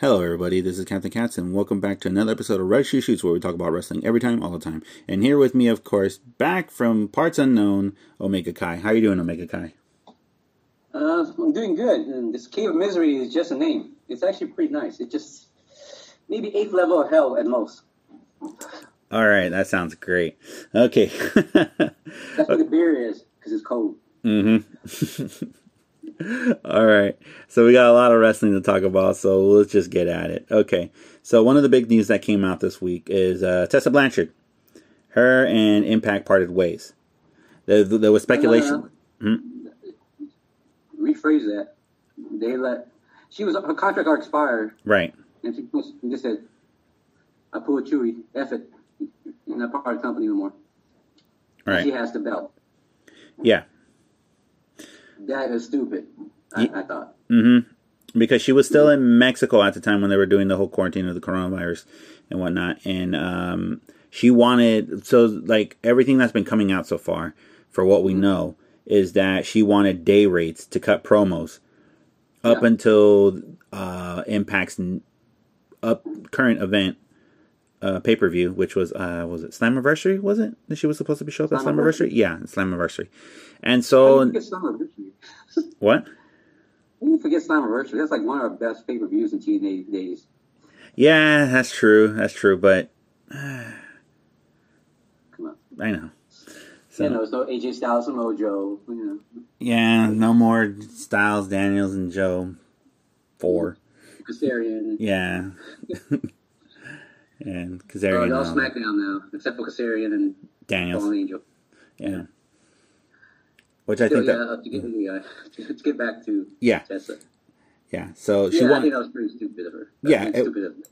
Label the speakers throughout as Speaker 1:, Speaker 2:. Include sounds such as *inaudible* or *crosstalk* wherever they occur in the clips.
Speaker 1: Hello, everybody. This is Captain Katz, and welcome back to another episode of Red Shoe Shoots, where we talk about wrestling every time, all the time. And here with me, of course, back from parts unknown, Omega Kai. How are you doing, Omega Kai?
Speaker 2: Uh, I'm doing good. And this Cave of Misery is just a name. It's actually pretty nice. It's just maybe eighth level of hell at most.
Speaker 1: All right, that sounds great. Okay. *laughs*
Speaker 2: That's what the beer is, because it's cold.
Speaker 1: Mm-hmm. *laughs* *laughs* All right. So we got a lot of wrestling to talk about, so let's just get at it. Okay. So one of the big news that came out this week is uh, Tessa Blanchard. Her and Impact parted ways. There, there was speculation.
Speaker 2: Uh, hmm? Rephrase that. They let she was her contract are expired.
Speaker 1: Right.
Speaker 2: And she just said, "I pull a Chewy, F it, I'm not part of the company anymore."
Speaker 1: Right.
Speaker 2: She has the belt.
Speaker 1: Yeah.
Speaker 2: That is stupid. I, I thought.
Speaker 1: Mm-hmm. Because she was still in Mexico at the time when they were doing the whole quarantine of the coronavirus and whatnot, and um, she wanted so like everything that's been coming out so far, for what we know, is that she wanted day rates to cut promos up
Speaker 2: Yeah.
Speaker 1: until uh, Impact's up current event uh, pay per view, which was uh, was it Slammiversary? Was it that she was supposed to be showed up at Slammiversary? Yeah, Slammiversary. And so *laughs* what?
Speaker 2: You forget Slammiversary? That's like one of our best pay per views in TNA days.
Speaker 1: Yeah, that's true. That's true. But
Speaker 2: Come on.
Speaker 1: I know. So
Speaker 2: you know, so AJ Styles and Mojo. You know,
Speaker 1: yeah, no more Styles, Daniels, and Joe. Four.
Speaker 2: Kazarian.
Speaker 1: Yeah. *laughs* and
Speaker 2: Oh,
Speaker 1: Kazarian.
Speaker 2: they're all
Speaker 1: um,
Speaker 2: SmackDown now, except for Kazarian and
Speaker 1: Daniels.
Speaker 2: Fallen Angel.
Speaker 1: Yeah. Which I
Speaker 2: So
Speaker 1: think
Speaker 2: yeah,
Speaker 1: that
Speaker 2: uh, to get, yeah, let's *laughs* get back to
Speaker 1: yeah
Speaker 2: Tessa.
Speaker 1: yeah. So she
Speaker 2: Yeah, I
Speaker 1: wanted
Speaker 2: think that was pretty stupid of her.
Speaker 1: Yeah, it-
Speaker 2: stupid of her.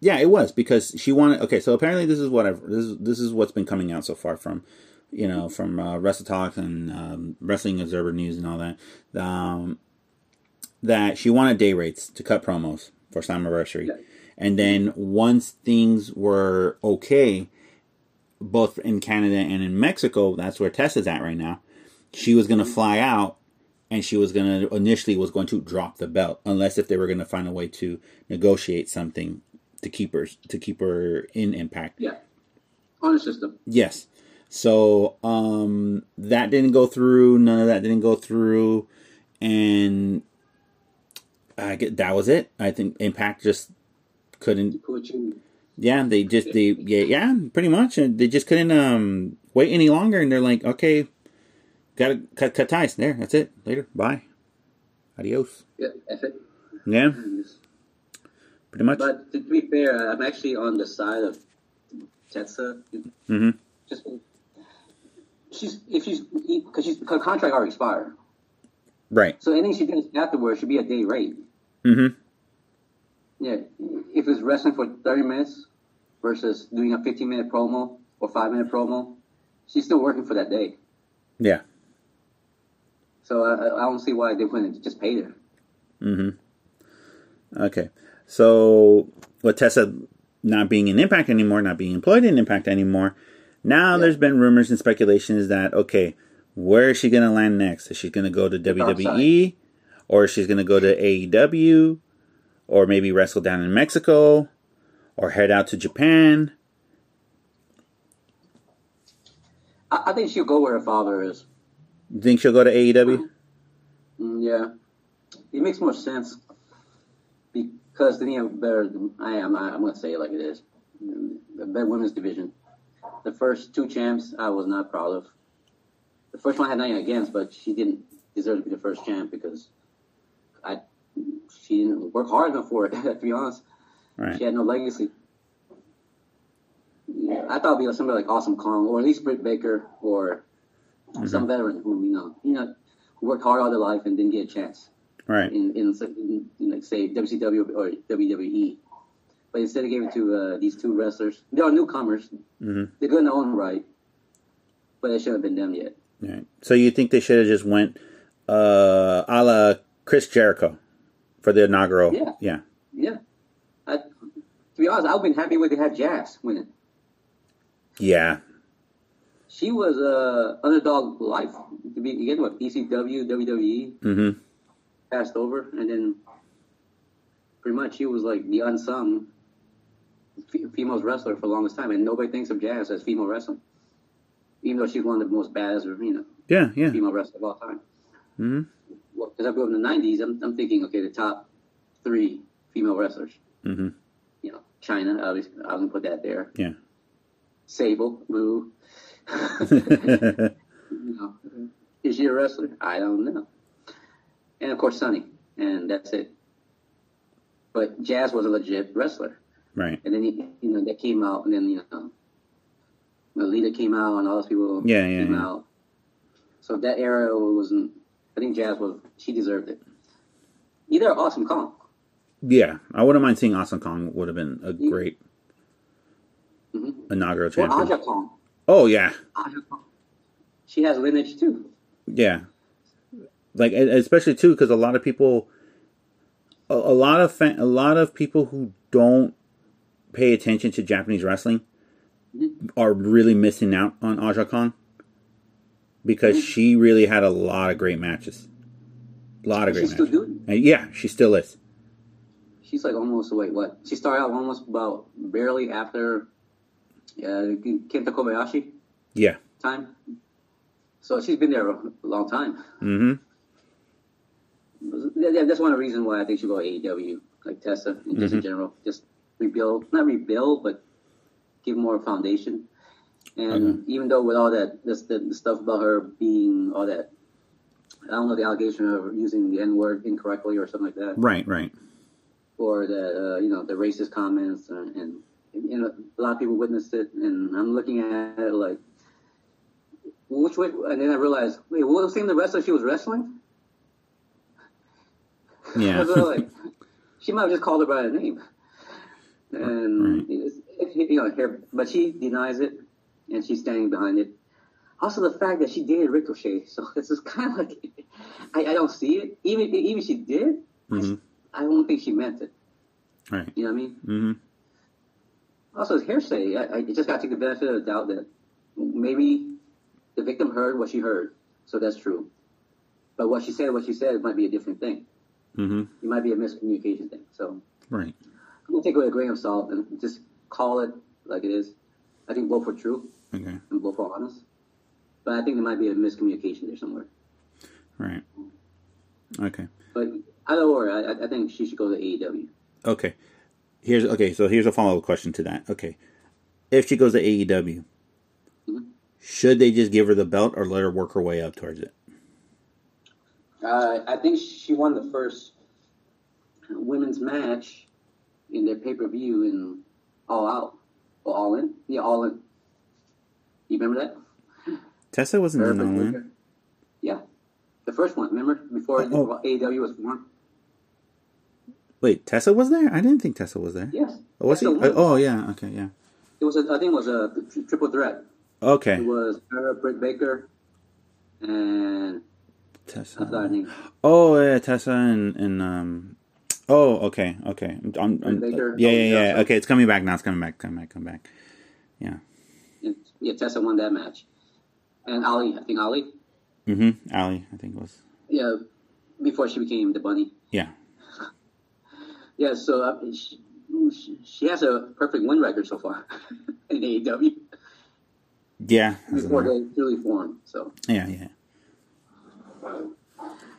Speaker 1: Yeah, it was because she wanted. Okay, so apparently this is what I've this is this is what's been coming out so far from, you know, from uh, Wrestle Talk and um, Wrestling Observer News and all that. Um, that she wanted day rates to cut promos for Slammiversary,
Speaker 2: Yeah.
Speaker 1: And then once things were okay, both in Canada and in Mexico, that's where Tessa's at right now. She was gonna fly out and she was gonna initially was going to drop the belt unless if they were gonna find a way to negotiate something to keep her to keep her in Impact.
Speaker 2: Yeah, on the system.
Speaker 1: Yes. So um that didn't go through. None of that didn't go through, and I get that was it. I think Impact just couldn't. Yeah, they just they yeah yeah pretty much, and they just couldn't um wait any longer. And they're like, okay, gotta cut cut ties. There, that's it. Later, bye, adios.
Speaker 2: Yeah, it.
Speaker 1: Yeah, pretty much.
Speaker 2: But to be fair, I'm actually on the side of Tessa.
Speaker 1: hmm
Speaker 2: Just she's if she's because she's her contract already expired.
Speaker 1: Right.
Speaker 2: So anything she does afterwards should be a day rate.
Speaker 1: hmm
Speaker 2: Yeah, if it's wrestling for 30 minutes versus doing a 15 minute promo or five minute promo, she's still working for that day.
Speaker 1: Yeah.
Speaker 2: So I, I don't see why they wouldn't just pay her.
Speaker 1: Mm hmm Okay. So with Tessa not being in Impact anymore, not being employed in Impact anymore, now
Speaker 2: Yeah.
Speaker 1: there's been rumors and speculations that okay, where is she gonna land next? Is she gonna go to WWE, or is she gonna go to AEW, or maybe wrestle down in Mexico, or head out to Japan?
Speaker 2: I, I think she'll go where her father is.
Speaker 1: You think she'll go to AEW?
Speaker 2: Mm, yeah, it makes more sense because then you have better. I am. I'm going to say it like it is. The better women's division. The first two champs, I was not proud of. The first one I had nothing against, but she didn't deserve to be the first champ because I she didn't work hard enough for it. *laughs* To be honest,
Speaker 1: Right.
Speaker 2: she had no legacy. Yeah, I thought it'd be like somebody like Awesome Kong or at least Britt Baker or some veteran who you know you know who worked hard all their life and didn't get a chance
Speaker 1: Right.
Speaker 2: in in, in, in like say WCW or WWE. But instead, they gave it to uh, these two wrestlers. They are newcomers.
Speaker 1: hmm
Speaker 2: They're good in their own right, but it shouldn't have been them yet.
Speaker 1: Right. So you think they should have just went uh, a la Chris Jericho for the inaugural?
Speaker 2: Yeah.
Speaker 1: Yeah.
Speaker 2: Yeah. I, to be honest, I've been happy with they had Jazz winning.
Speaker 1: Yeah.
Speaker 2: She was uh, underdog life to be again what ECW, WWE
Speaker 1: mm-hmm.
Speaker 2: passed over, and then pretty much she was like the unsung f- female wrestler for the longest time, and nobody thinks of Jazz as female wrestling, even though she's one of the most badass, you know,
Speaker 1: Yeah, yeah.
Speaker 2: female wrestler of all time.
Speaker 1: hmm
Speaker 2: Well, because I grew up in the '90s, I'm, I'm thinking, okay, the top three female wrestlers.
Speaker 1: hmm
Speaker 2: You know, Chyna, obviously, I'm gonna put that there.
Speaker 1: Yeah.
Speaker 2: Sable, Moo. *laughs* you know, is she a wrestler? I don't know. And of course, Sunny, and that's it. But Jazz was a legit wrestler,
Speaker 1: right.
Speaker 2: and then he, you know that came out, and then you know, Melita came out, and all those people
Speaker 1: Yeah, yeah,
Speaker 2: came
Speaker 1: yeah.
Speaker 2: out. So that era wasn't. I think Jazz was. She deserved it. Either Awesome Kong.
Speaker 1: Yeah, I wouldn't mind seeing Awesome Kong. Would have been a
Speaker 2: Yeah.
Speaker 1: great
Speaker 2: Mhm.
Speaker 1: inaugural
Speaker 2: Or
Speaker 1: champion.
Speaker 2: Aja Kong.
Speaker 1: Oh yeah,
Speaker 2: Aja Kong. She has lineage too.
Speaker 1: yeah. Like especially too because a lot of people, a, a lot of fan, a lot of people who don't pay attention to Japanese wrestling
Speaker 2: Mhm.
Speaker 1: are really missing out on Aja Kong because she really had a lot of great matches. A lot of great
Speaker 2: She's still
Speaker 1: matches. yeah, she still is.
Speaker 2: She's like almost wait what? She started out almost about barely after uh, Kenta Kobayashi
Speaker 1: Yeah.
Speaker 2: time. So she's been there a long time.
Speaker 1: hmm
Speaker 2: Yeah, That's one of the reasons why I think she'll go AEW, like Tessa, and just in
Speaker 1: Mhm.
Speaker 2: general. Just rebuild, not rebuild, but give more foundation. And even though with all that, this, the, stuff about her being all that, I don't know the allegation of using the N word incorrectly or something like that.
Speaker 1: Right. Right.
Speaker 2: or the uh, you know the racist comments and, and you know a lot of people witnessed it and I'm looking at it like which way and then I realized wait what was the the wrestler she was wrestling
Speaker 1: Yeah. *laughs*
Speaker 2: So, like, she might have just called her by her name and
Speaker 1: Right.
Speaker 2: you know here but she denies it and she's standing behind it also the fact that she dated Ricochet so *laughs* this is kind of like I, I don't see it even even if she did
Speaker 1: hmm
Speaker 2: I don't think she meant it
Speaker 1: Right.
Speaker 2: you know what I mean
Speaker 1: Mm-hmm.
Speaker 2: Also, it's hearsay. I, I just got to take the benefit of the doubt that maybe the victim heard what she heard, so that's true. But what she said, what she said, might be a different thing.
Speaker 1: hmm
Speaker 2: It might be a miscommunication thing. So
Speaker 1: Right.
Speaker 2: I'm gonna take with a grain of salt and just call it like it is. I think both were true
Speaker 1: Okay.
Speaker 2: both were honest. But I think there might be a miscommunication there somewhere.
Speaker 1: Right. Okay.
Speaker 2: But either or, I, I think she should go to AEW.
Speaker 1: Okay. Here's okay. So here's a follow up question to that. Okay, if she goes to AEW,
Speaker 2: Mhm.
Speaker 1: should they just give her the belt or let her work her way up towards it?
Speaker 2: Uh, I think she won the first women's match in their pay per view in All Out or All In. Yeah, All In. You remember that?
Speaker 1: Tessa wasn't
Speaker 2: Her
Speaker 1: in that one.
Speaker 2: Yeah, the first one. Remember before
Speaker 1: Oh.
Speaker 2: AEW was formed?
Speaker 1: Wait, Tessa was there? I didn't think Tessa was there.
Speaker 2: Yes.
Speaker 1: Oh, was he?
Speaker 2: Tessa won.
Speaker 1: Oh, yeah. Okay, yeah.
Speaker 2: It was. A, I think it was a triple threat.
Speaker 1: Okay.
Speaker 2: It was her, Britt Baker, and I forgot her
Speaker 1: Tessa. Oh, yeah, Tessa and and um. Oh, okay, okay. I'm, I'm, yeah,
Speaker 2: Oh,
Speaker 1: yeah,
Speaker 2: yeah,
Speaker 1: yeah. Okay, it's coming back now. It's coming back. Coming back. Coming back. Yeah.
Speaker 2: And, yeah, Tessa won that match, and Allie. I think Allie.
Speaker 1: Mm-hmm. Allie, I think it was.
Speaker 2: Yeah, before she became the bunny.
Speaker 1: Yeah. *laughs*
Speaker 2: Yeah, so uh, she, she has a perfect win record so far *laughs* in AEW
Speaker 1: Yeah.
Speaker 2: before they really formed. So
Speaker 1: Yeah, yeah.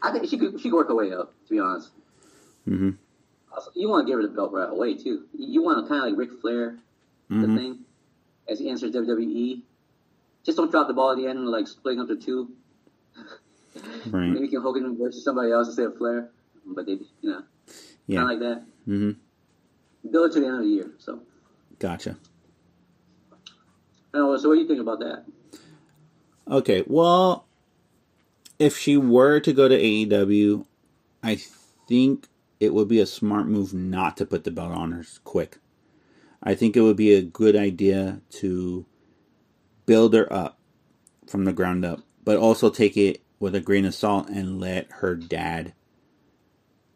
Speaker 2: I think she could she could work her way up. To be honest,
Speaker 1: Mm-hmm.
Speaker 2: also, you want to give her the belt right away too. You want to kind of like Ric Flair the
Speaker 1: Mm-hmm.
Speaker 2: thing as he enters WWE. Just don't drop the ball at the end, like splitting up to two. *laughs*
Speaker 1: Right.
Speaker 2: Maybe King Hogan versus somebody else instead of Flair, but they, you know,
Speaker 1: Yeah.
Speaker 2: kind of like that.
Speaker 1: Mm-hmm.
Speaker 2: Build it to the end of the year. So,
Speaker 1: Gotcha.
Speaker 2: Know, so what do you think about that?
Speaker 1: Okay, well, if she were to go to AEW, I think it would be a smart move not to put the belt on her quick. I think it would be a good idea to build her up from the ground up, but also take it with a grain of salt and let her dad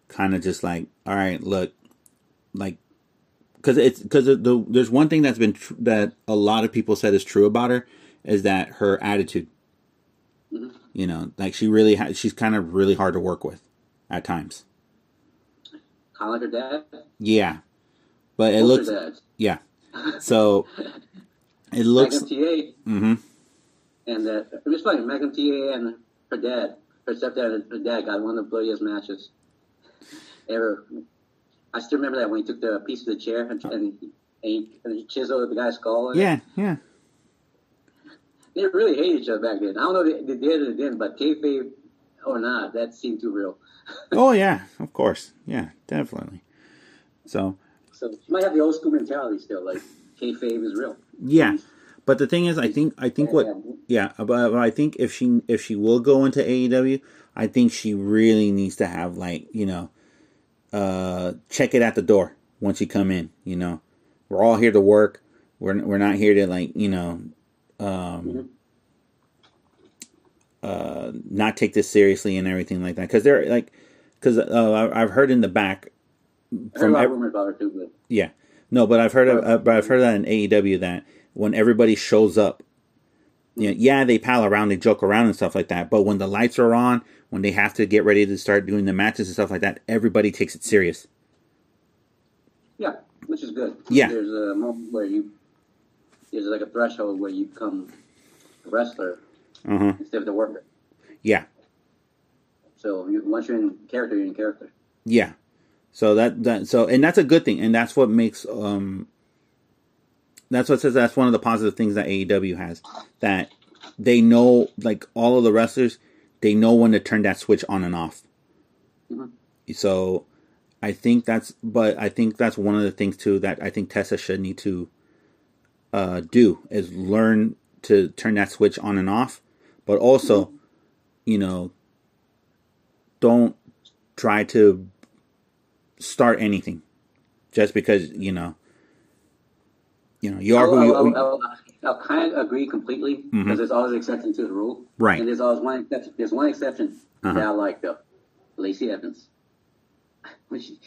Speaker 1: kind of just like, all right, look, like, because it's because the, there's one thing that's been tr- that a lot of people said is true about her is that her attitude. You know, like she really ha- she's kind of really hard to work with at times.
Speaker 2: kind of like her dad.
Speaker 1: Yeah, but it
Speaker 2: Both
Speaker 1: looks
Speaker 2: dads.
Speaker 1: yeah. *laughs* So it looks.
Speaker 2: Magnum TA
Speaker 1: hmm
Speaker 2: and uh, it was funny. Magnum TA and her dad, her stepdad, and her dad got one of the bloodiest matches ever. I still remember that when he took the piece of the chair and, and, he, and he chiseled the guy's skull.
Speaker 1: Yeah, yeah,
Speaker 2: They really hated each other back then. I don't know if they, they did or they didn't, but kayfabe or not, that seemed too real.
Speaker 1: oh yeah, *laughs* of course, yeah, definitely. So
Speaker 2: So she might have the old school mentality still, like kayfabe is real.
Speaker 1: yeah, but the thing is, I think I think what yeah, but, I think if she if she will go into AEW, I think she really needs to have like you know, uh, check it at the door once you come in. You know, we're all here to work. We're we're not here to like you know, um, uh, not take this seriously and everything like that. Because they're like, because uh, I- I've heard in the back
Speaker 2: I heard a
Speaker 1: from
Speaker 2: lot
Speaker 1: ev-
Speaker 2: rumors about her too, but
Speaker 1: yeah. No, but I've heard of, uh, but I've heard that in AEW that when everybody shows up, you know, yeah, they pal around, they joke around and stuff like that. But when the lights are on, when they have to get ready to start doing the matches and stuff like that, everybody takes it serious.
Speaker 2: yeah, which is good.
Speaker 1: Yeah.
Speaker 2: There's a moment where you, there's like a threshold where you become a wrestler
Speaker 1: Uh huh.
Speaker 2: instead of the worker.
Speaker 1: Yeah.
Speaker 2: So you, once you're in character, you're in character.
Speaker 1: Yeah. So that that so and that's a good thing, and that's what makes um. That's what says that's one of the positive things that AEW has that they know like all of the wrestlers they know when to turn that switch on and off.
Speaker 2: Mhm.
Speaker 1: So I think that's but I think that's one of the things too that I think Tessa should need to uh, do is learn to turn that switch on and off, but also, you know, don't try to start anything just because you know you know you are who you
Speaker 2: I'll, I'll kind of agree completely because
Speaker 1: Mhm.
Speaker 2: there's always an exception to the rule.
Speaker 1: Right.
Speaker 2: And there's always one exception. There's one exception
Speaker 1: Uh-huh.
Speaker 2: that I like though. Lacey Evans. *laughs* When she,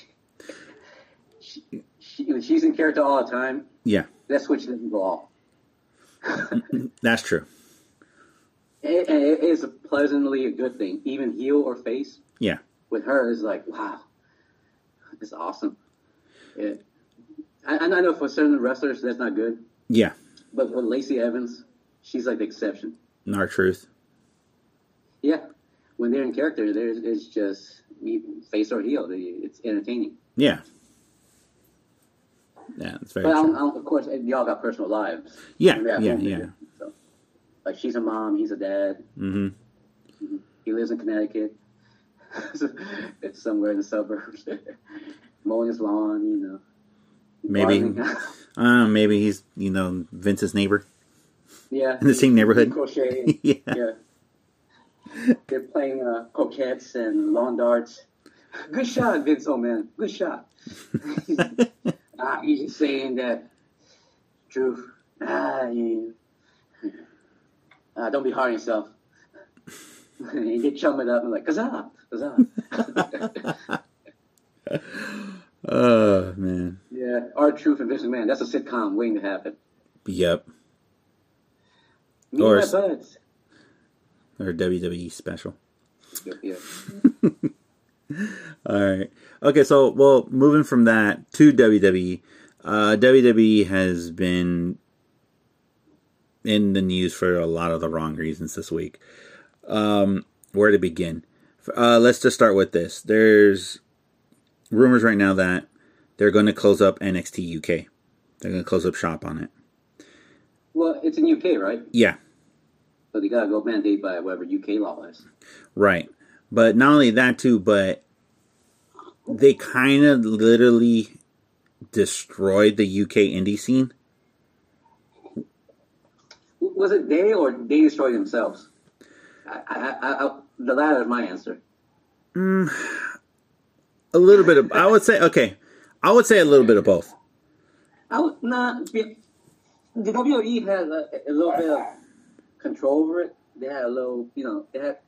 Speaker 2: she, she, when she's in character all the time,
Speaker 1: yeah
Speaker 2: that switch doesn't go off. *laughs*
Speaker 1: that's true
Speaker 2: It, it is pleasantly a good thing, even heel or face.
Speaker 1: yeah
Speaker 2: With her, is like, wow, it's awesome. Yeah. I, I know for certain wrestlers that's not good,
Speaker 1: yeah
Speaker 2: but with Lacey Evans, she's like the exception.
Speaker 1: In R-Truth
Speaker 2: Yeah, when they're in character, there's it's just face or heel. It's entertaining.
Speaker 1: yeah yeah that's very
Speaker 2: But I don't, I don't, of course, y'all got personal lives.
Speaker 1: yeah yeah yeah
Speaker 2: So, like she's a mom, he's a dad.
Speaker 1: hmm
Speaker 2: He lives in Connecticut. It's somewhere in the suburbs, mowing his lawn. You know,
Speaker 1: Maybe.
Speaker 2: gardening.
Speaker 1: I don't know maybe he's you know Vince's neighbor
Speaker 2: yeah,
Speaker 1: in the same neighborhood *laughs* yeah
Speaker 2: yeah. They're playing uh, croquettes and lawn darts. Good shot, Vince. Oh man, good shot. uh, *laughs* he's saying that, Drew. Ah, you, uh, don't be hard on yourself. And *laughs* you get chum it up and like, kazaa, kazaa. *laughs*
Speaker 1: oh man
Speaker 2: yeah, R-Truth and Vince Man. That's a sitcom waiting to happen.
Speaker 1: yep
Speaker 2: Me
Speaker 1: Or
Speaker 2: my buds.
Speaker 1: or WWE special
Speaker 2: yeah. *laughs*
Speaker 1: All right. Okay, so well, moving from that to WWE, uh, WWE has been in the news for a lot of the wrong reasons this week. Um, where to begin? Uh, let's just start with this. There's rumors right now that they're going to close up NXT UK. They're going to close up shop on it.
Speaker 2: Well, it's in UK, right?
Speaker 1: Yeah,
Speaker 2: So they gotta go mandate by whatever UK law is.
Speaker 1: Right. But not only that too, but they kind of literally destroyed the UK indie scene.
Speaker 2: Was it they or they destroyed themselves? I, I, I, latter is my answer.
Speaker 1: Mm, a little bit of, I would say, okay, I would say a little bit of both.
Speaker 2: I would not. Be, the WWE had a, a little bit of control over it. They had a little, you know, they had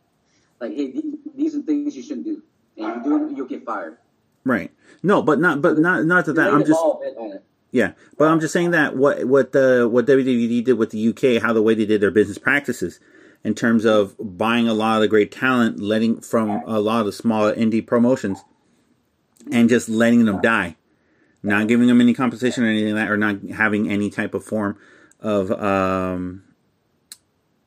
Speaker 2: like, hey, these, are things you shouldn't do, and you do them, you'll get fired.
Speaker 1: Right. No, but not, but not, not to that. I'm just,
Speaker 2: ball a bit on it.
Speaker 1: yeah, but I'm just saying that what, what the, what WWE did with the UK, how the way they did their business practices in terms of buying a lot of the great talent, letting from a lot of the smaller indie promotions and just letting them die, not giving them any competition or anything like that, or not having any type of form of um,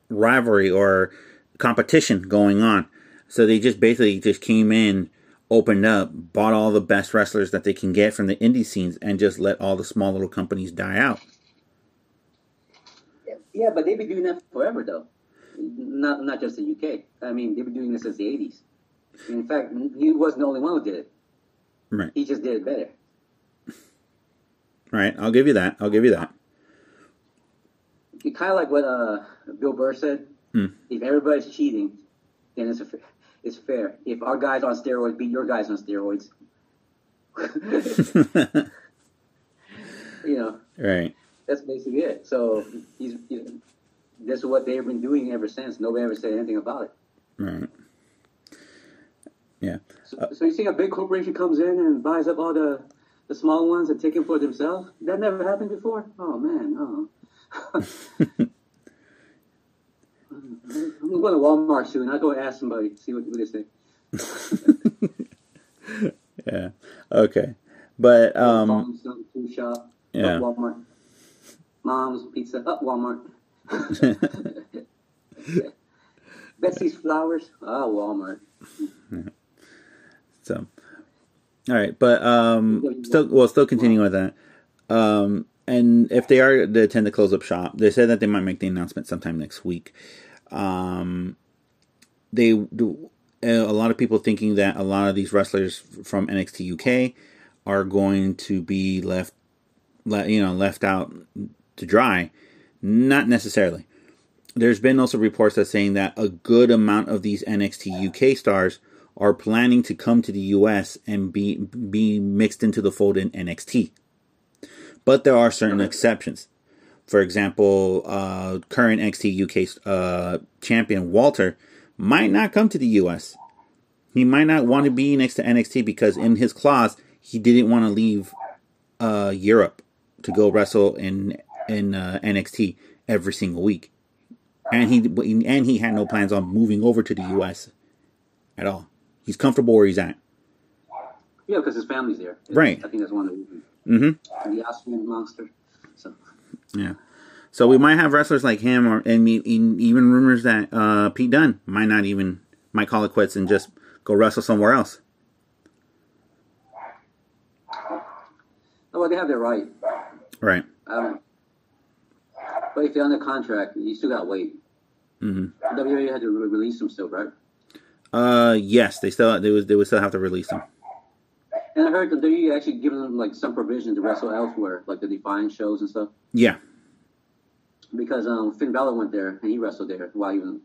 Speaker 1: rivalry or competition going on. So they just basically just came in, opened up, bought all the best wrestlers that they can get from the indie scenes, and just let all the small little companies die out.
Speaker 2: Yeah, but they've been doing that forever, though. Not not just the UK. I mean, they've been doing this since the '80s. In fact, he wasn't the only one who did it.
Speaker 1: Right.
Speaker 2: He just did it better.
Speaker 1: Right. I'll give you that. I'll give you that.
Speaker 2: Kind of like what uh, Bill Burr said.
Speaker 1: Hmm.
Speaker 2: If everybody's cheating, then it's a, it's fair. If our guys on steroids beat your guys on steroids, *laughs* *laughs* you know,
Speaker 1: Right.
Speaker 2: that's basically it. So he's, he's this is what they've been doing ever since. Nobody ever said anything about it.
Speaker 1: Right. Yeah.
Speaker 2: So, so you see a big corporation comes in and buys up all the the small ones and take them for themselves? That never happened before. Oh man, oh. *laughs* I'm going to Walmart soon. I'll go ask somebody, see what, what they say. *laughs*
Speaker 1: Yeah. Okay. But um
Speaker 2: Mom's food shop.
Speaker 1: Yeah.
Speaker 2: Walmart. Mom's pizza. Up Walmart. Betsy's flowers. Ah, Walmart.
Speaker 1: so all right, but um still well still continuing with that. Um and if they are to attend the close up shop, they said that they might make the announcement sometime next week. Um they do a lot of people thinking that a lot of these wrestlers from NXT UK are going to be left, le- you know, left out to dry. Not necessarily. There's been also reports that saying that a good amount of these NXT UK stars are planning to come to the US and be be mixed into the fold in NXT. But there are certain exceptions. For example, uh, current NXT UK uh, champion Walter might not come to the US. He might not want to be next to NXT because in his clause he didn't want to leave uh, Europe to go wrestle in in uh, NXT every single week, and he and he had no plans on moving over to the US at all. He's comfortable where he's at.
Speaker 2: Yeah, because his family's there.
Speaker 1: Right.
Speaker 2: I think that's one of the reasons.
Speaker 1: Mm-hmm.
Speaker 2: The Austrian monster. So
Speaker 1: Yeah. So we might have wrestlers like him, or and me- in- even rumors that uh, Pete Dunne might not even might call it quits and just go wrestle somewhere else.
Speaker 2: oh, well, they have their right.
Speaker 1: Right.
Speaker 2: Um, but if they're under contract, you still gotta wait.
Speaker 1: Mm-hmm.
Speaker 2: WWE had to re- release them still, right?
Speaker 1: Uh, yes, they still they would they would still have to release them.
Speaker 2: And I heard that they actually giving them like some provision to wrestle elsewhere, like the Defiant shows and stuff.
Speaker 1: Yeah.
Speaker 2: Because um, Finn Balor went there and he wrestled there while he was.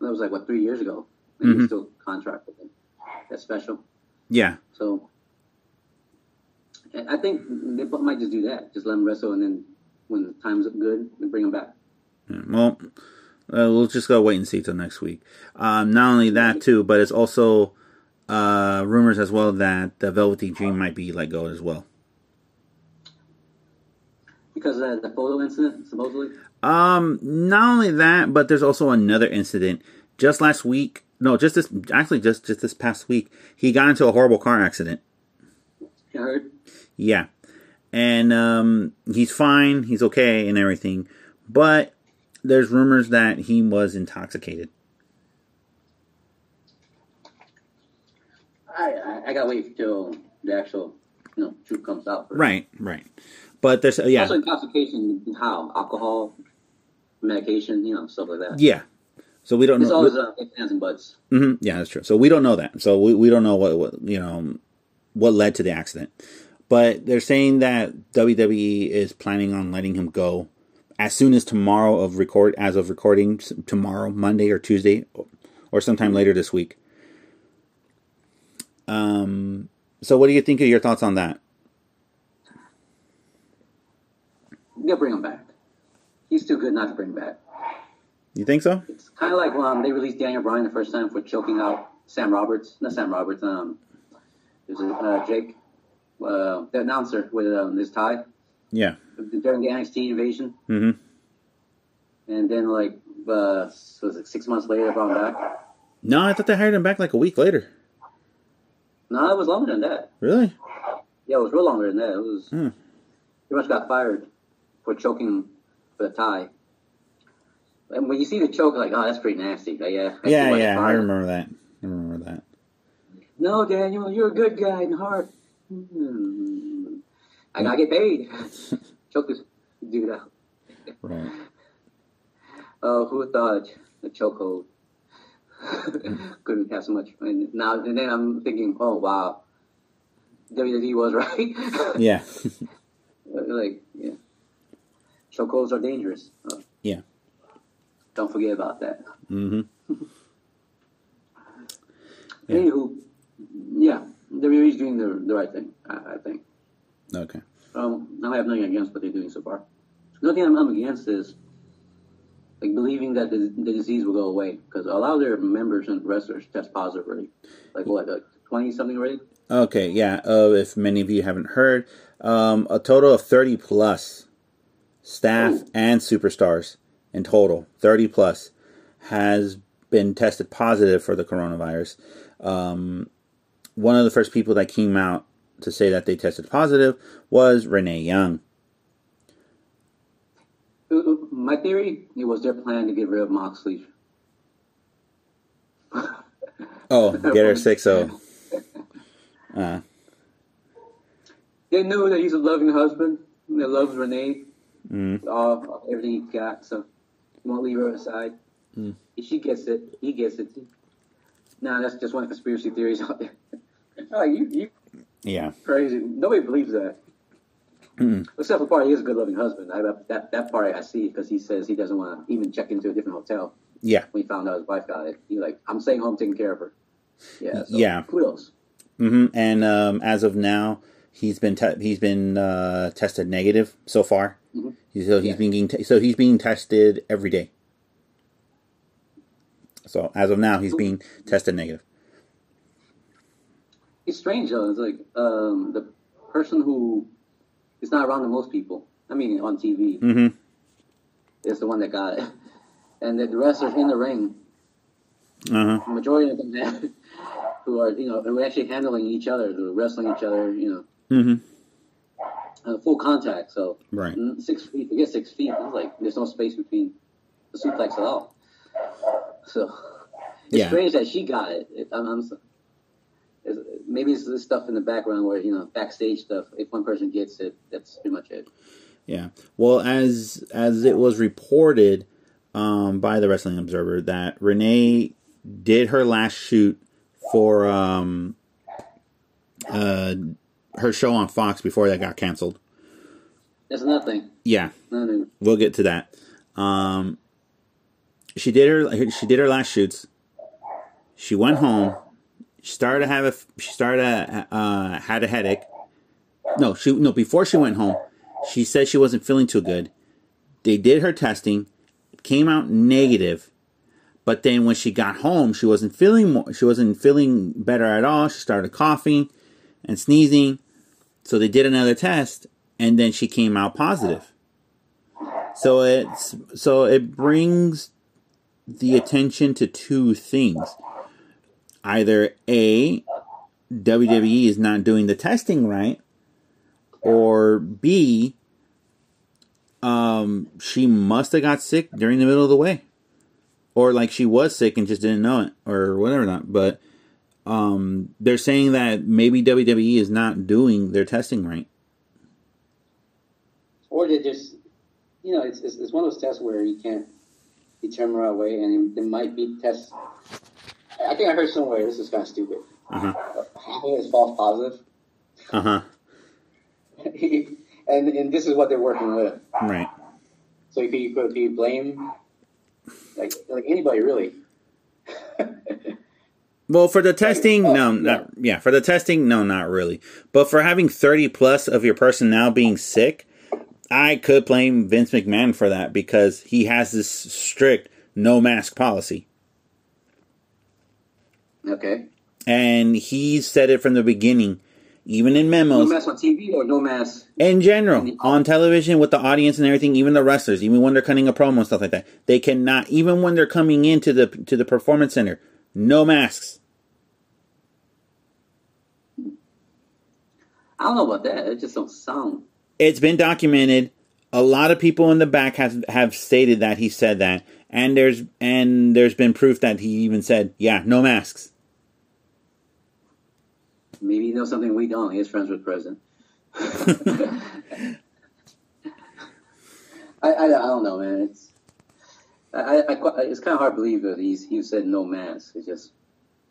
Speaker 2: That was like what three years ago. And he
Speaker 1: Mhm.
Speaker 2: was still contracted. with them. That's special.
Speaker 1: Yeah.
Speaker 2: So I think they might just do that. Just let him wrestle, and then when the time's good, they bring them back.
Speaker 1: Yeah, Well, uh, we'll just go wait and see till next week. Um, not only that too, but it's also uh, rumors as well that the Velveteen Dream might be let go as well.
Speaker 2: Because of the photo incident, supposedly.
Speaker 1: Um, not only that, but there's also another incident. Just last week, no, just this, actually, just just this past week, he got into a horrible car accident.
Speaker 2: I heard.
Speaker 1: Yeah, and um, he's fine, he's okay, and everything, but there's rumors that he was intoxicated.
Speaker 2: I, I, I gotta wait till the actual, you know, truth comes out. first.
Speaker 1: Right, right. But there's yeah,
Speaker 2: Also, intoxication. How? Alcohol, medication, you know, stuff like that.
Speaker 1: yeah. So we don't
Speaker 2: It's
Speaker 1: know.
Speaker 2: always uh, ifs, and buts.
Speaker 1: hmm Yeah, that's true. So we don't know that. So we, we don't know what, what you know what led to the accident. But they're saying that WWE is planning on letting him go as soon as tomorrow of record as of recording tomorrow, Monday or Tuesday, or sometime later this week. Um. So what do you think of your thoughts on that?
Speaker 2: You gotta bring him back. He's too good not to bring back.
Speaker 1: You think so?
Speaker 2: It's kind of like um, they released Daniel Bryan the first time for choking out Sam Roberts. Not Sam Roberts. Um, it was uh, Jake, uh, the announcer with um, his tie
Speaker 1: Yeah.
Speaker 2: during the NXT invasion,
Speaker 1: Mm-hmm.
Speaker 2: and then like uh, was it six months later brought him back?
Speaker 1: No, I thought they hired him back like a week later.
Speaker 2: No, it was longer than that.
Speaker 1: Really?
Speaker 2: Yeah, it was real longer than that. It was
Speaker 1: Hmm.
Speaker 2: pretty much got fired for choking for the tie. And when you see the choke, like, oh, that's pretty nasty. Like, yeah,
Speaker 1: Yeah, yeah, I remember that. I remember that.
Speaker 2: No, Daniel, you're a good guy in heart. Hmm. I gotta get paid. *laughs* Choke this dude out.
Speaker 1: Right.
Speaker 2: Oh, who thought the chokehold *laughs* couldn't have so much? And now, and then I'm thinking, oh wow, WWE was right. *laughs*
Speaker 1: Yeah.
Speaker 2: like, yeah, chokeholds are dangerous. Uh,
Speaker 1: Yeah.
Speaker 2: Don't forget about that.
Speaker 1: Mm-hmm. Yeah.
Speaker 2: Anywho, yeah, WWE's doing the, the right thing. I, I think.
Speaker 1: Okay.
Speaker 2: Um, I have nothing against what they're doing so far. The only thing I'm, I'm against is like believing that the, the disease will go away because a lot of their members and wrestlers test positive already. Like what, like twenty something already?
Speaker 1: Okay, yeah. Uh, if many of you haven't heard, um, a total of 30 plus staff
Speaker 2: Ooh.
Speaker 1: and superstars in total, 30 plus, has been tested positive for the coronavirus. Um, one of the first people that came out to say that they tested positive was Renee Young.
Speaker 2: Uh, uh, My theory, it was their plan to get rid of Moxley. *laughs*
Speaker 1: Oh, get her sick, so. *laughs* Uh,
Speaker 2: They knew that he's a loving husband that loves Renee,
Speaker 1: mm,
Speaker 2: all everything he's got, so he won't leave her aside.
Speaker 1: Mm.
Speaker 2: If she gets it, he gets it. Nah, that's just one of the conspiracy theories out there. *laughs* *laughs* like you, you
Speaker 1: yeah.
Speaker 2: crazy. Nobody believes that.
Speaker 1: Mm.
Speaker 2: Except for the part he is a good loving husband. I, that that part I see because he says he doesn't want to even check into a different hotel
Speaker 1: Yeah.
Speaker 2: when he found out his wife got it. He like, I'm staying home taking care of her. Yeah. So
Speaker 1: Yeah.
Speaker 2: Kudos.
Speaker 1: hmm And um, as of now, he's been te- he's been uh, tested negative so far.
Speaker 2: Mhm.
Speaker 1: He's, so he's
Speaker 2: Yeah.
Speaker 1: being te- so he's being tested every day. So as of now, he's being tested negative.
Speaker 2: It's strange though. It's like um, the person who is not around the most people. I mean, on TV
Speaker 1: hmm
Speaker 2: is the one that got it, *laughs* and the wrestlers in the ring,
Speaker 1: Uh huh.
Speaker 2: the majority of them have, *laughs* who are you know who are actually handling each other, who are wrestling each other, you know,
Speaker 1: hmm
Speaker 2: uh, full contact. So
Speaker 1: Right.
Speaker 2: Mm, Six feet. Forget six feet. It's like there's no space between the suplex at all. So it's
Speaker 1: Yeah.
Speaker 2: strange that she got it. it I'm, I'm, maybe it's this stuff in the background where you know backstage stuff. If one person gets it, that's pretty much it.
Speaker 1: Yeah. Well, as as it was reported um, by the Wrestling Observer that Renee did her last shoot for um, uh, her show on Fox before that got canceled.
Speaker 2: That's another thing.
Speaker 1: Yeah,
Speaker 2: Another thing.
Speaker 1: we'll get to that. Um, she did her she did her last shoots. She went home. She started to have a she started to, uh, had a headache. No, she no before she went home. She said she wasn't feeling too good. They did her testing, came out negative. But then when she got home, she wasn't feeling more, she wasn't feeling better at all. She started coughing and sneezing. So they did another test, and then she came out positive. So it's so it brings the attention to two things. Either A, WWE is not doing the testing right, or B, um, she must have got sick during the middle of the way, or like she was sick and just didn't know it, or whatever not. But um, they're saying that maybe WWE is not doing their testing right.
Speaker 2: Or they just, you know, it's, it's, it's one of those tests where you can't determine right away, and there might be tests. I think I heard somewhere this is kind of stupid.
Speaker 1: Uh huh.
Speaker 2: Half of it is false positive,
Speaker 1: Uh huh. *laughs*
Speaker 2: and and this is what they're working with.
Speaker 1: Right.
Speaker 2: So you could you could, you blame like like anybody really. *laughs*
Speaker 1: Well, for the testing, no, not yeah. For the testing, no, not really. But for having thirty plus of your personnel being sick, I could blame Vince McMahon for that because he has this strict no mask policy,
Speaker 2: okay.
Speaker 1: and he said it from the beginning, even in memos.
Speaker 2: No mask on TV or no mask.
Speaker 1: in general, on television with the audience and everything. Even the wrestlers, even when they're cutting a promo and stuff like that, they cannot. Even when they're coming into the to the performance center, no masks.
Speaker 2: I don't know about that. It just don't sound.
Speaker 1: It's been documented. A lot of people in the back have have stated that he said that, and there's and there's been proof that he even said, "Yeah, no masks."
Speaker 2: Maybe he knows something we don't. He is friends with president. *laughs* I, I, I don't know, man. It's I, I, I it's kind of hard to believe that he's he said no mask. It's just,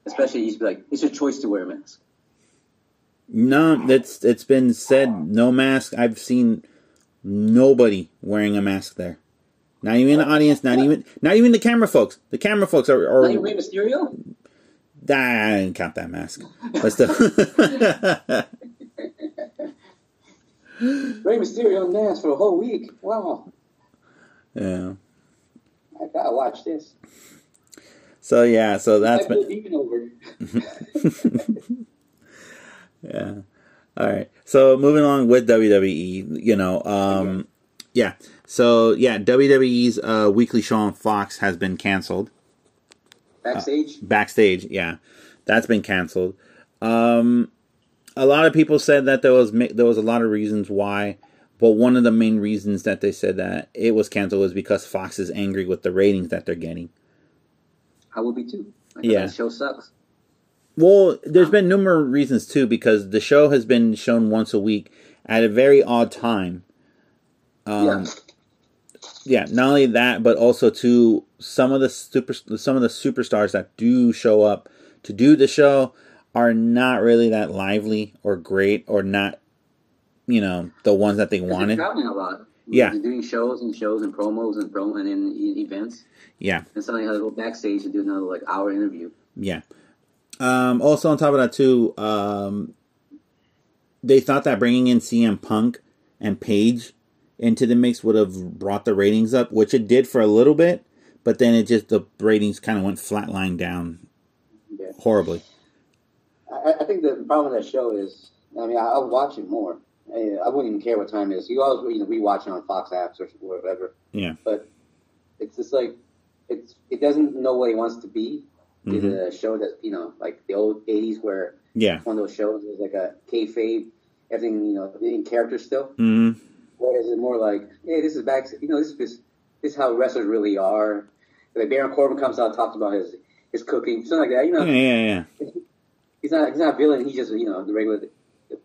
Speaker 2: especially he's like it's your choice to wear a mask.
Speaker 1: No, that's it's been said no mask. I've seen nobody wearing a mask there. Not even the audience. Not even not even the camera folks. The camera folks are. are
Speaker 2: Not even Rey Mysterio.
Speaker 1: I didn't count that mask, but still. *laughs*
Speaker 2: Rey Mysterio mask for a whole week. Wow,
Speaker 1: yeah.
Speaker 2: I gotta watch this.
Speaker 1: So yeah. So that's
Speaker 2: I
Speaker 1: been.
Speaker 2: even over. *laughs*
Speaker 1: Yeah. All right. So moving along with WWE, you know, um, yeah. So yeah, WWE's uh, weekly show on Fox has been canceled.
Speaker 2: Backstage.
Speaker 1: Backstage, yeah, that's been canceled. Um, a lot of people said that there was there was a lot of reasons why, but one of the main reasons that they said that it was canceled was because Fox is angry with the ratings that they're getting.
Speaker 2: I would be too. Like,
Speaker 1: Yeah.
Speaker 2: That show sucks.
Speaker 1: Well, there's been numerous reasons too, because the show has been shown once a week at a very odd time. Um,
Speaker 2: yeah.
Speaker 1: Yeah, not only that, but also to some of the super some of the superstars that do show up to do the show are not really that lively or great or not, you know, the ones that they wanted.
Speaker 2: traveling a lot.
Speaker 1: Yeah.
Speaker 2: They're doing shows and shows and promos and pro and events.
Speaker 1: Yeah,
Speaker 2: And suddenly had to go backstage and do another like hour interview.
Speaker 1: yeah. Um, also, on top of that, too, um, they thought that bringing in CM Punk and Paige into the mix would have brought the ratings up, which it did for a little bit, but then it just the ratings kind of went flatline down
Speaker 2: Yeah.
Speaker 1: horribly.
Speaker 2: I, I think the problem with that show is, I mean, I, I'll watch it more. I, I wouldn't even care what time it is. You always you know, rewatch it on Fox apps or whatever.
Speaker 1: Yeah.
Speaker 2: But it's just like it's it doesn't know what it wants to be. It's
Speaker 1: Mhm.
Speaker 2: a show that you know, like the old '80s, where
Speaker 1: Yeah.
Speaker 2: one of those shows was like a kayfabe, everything you know in character still.
Speaker 1: Hmm
Speaker 2: Whereas it's more like, hey, this is back. You know, this is this, this is how wrestlers really are. Like Baron Corbin comes out and talks about his his cooking, something like that. You know,
Speaker 1: Yeah, yeah, yeah.
Speaker 2: he's not he's not a villain. He's just you know the regular the,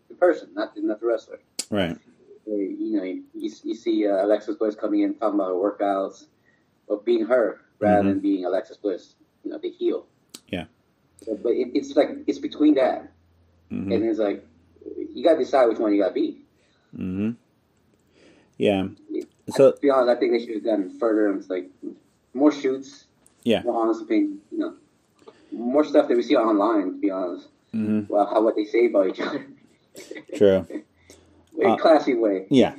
Speaker 2: the person, not not the wrestler.
Speaker 1: Right.
Speaker 2: You know, you, you see uh, Alexis Bliss coming in talking about her workouts, but being her rather than being Alexis Bliss, you know, the heel.
Speaker 1: Yeah.
Speaker 2: So, but it, it's like it's between that,
Speaker 1: hmm
Speaker 2: and it's like you got to decide which one you got to be.
Speaker 1: Mm hmm Yeah. So
Speaker 2: To be honest, I think they should have gone further. And it's like more shoots.
Speaker 1: Yeah.
Speaker 2: More honest opinion. You know, more stuff that we see online. To be honest,
Speaker 1: hmm
Speaker 2: well, how what they say about each other. *laughs*
Speaker 1: true. *laughs*
Speaker 2: In a
Speaker 1: Uh,
Speaker 2: classy way.
Speaker 1: Yeah.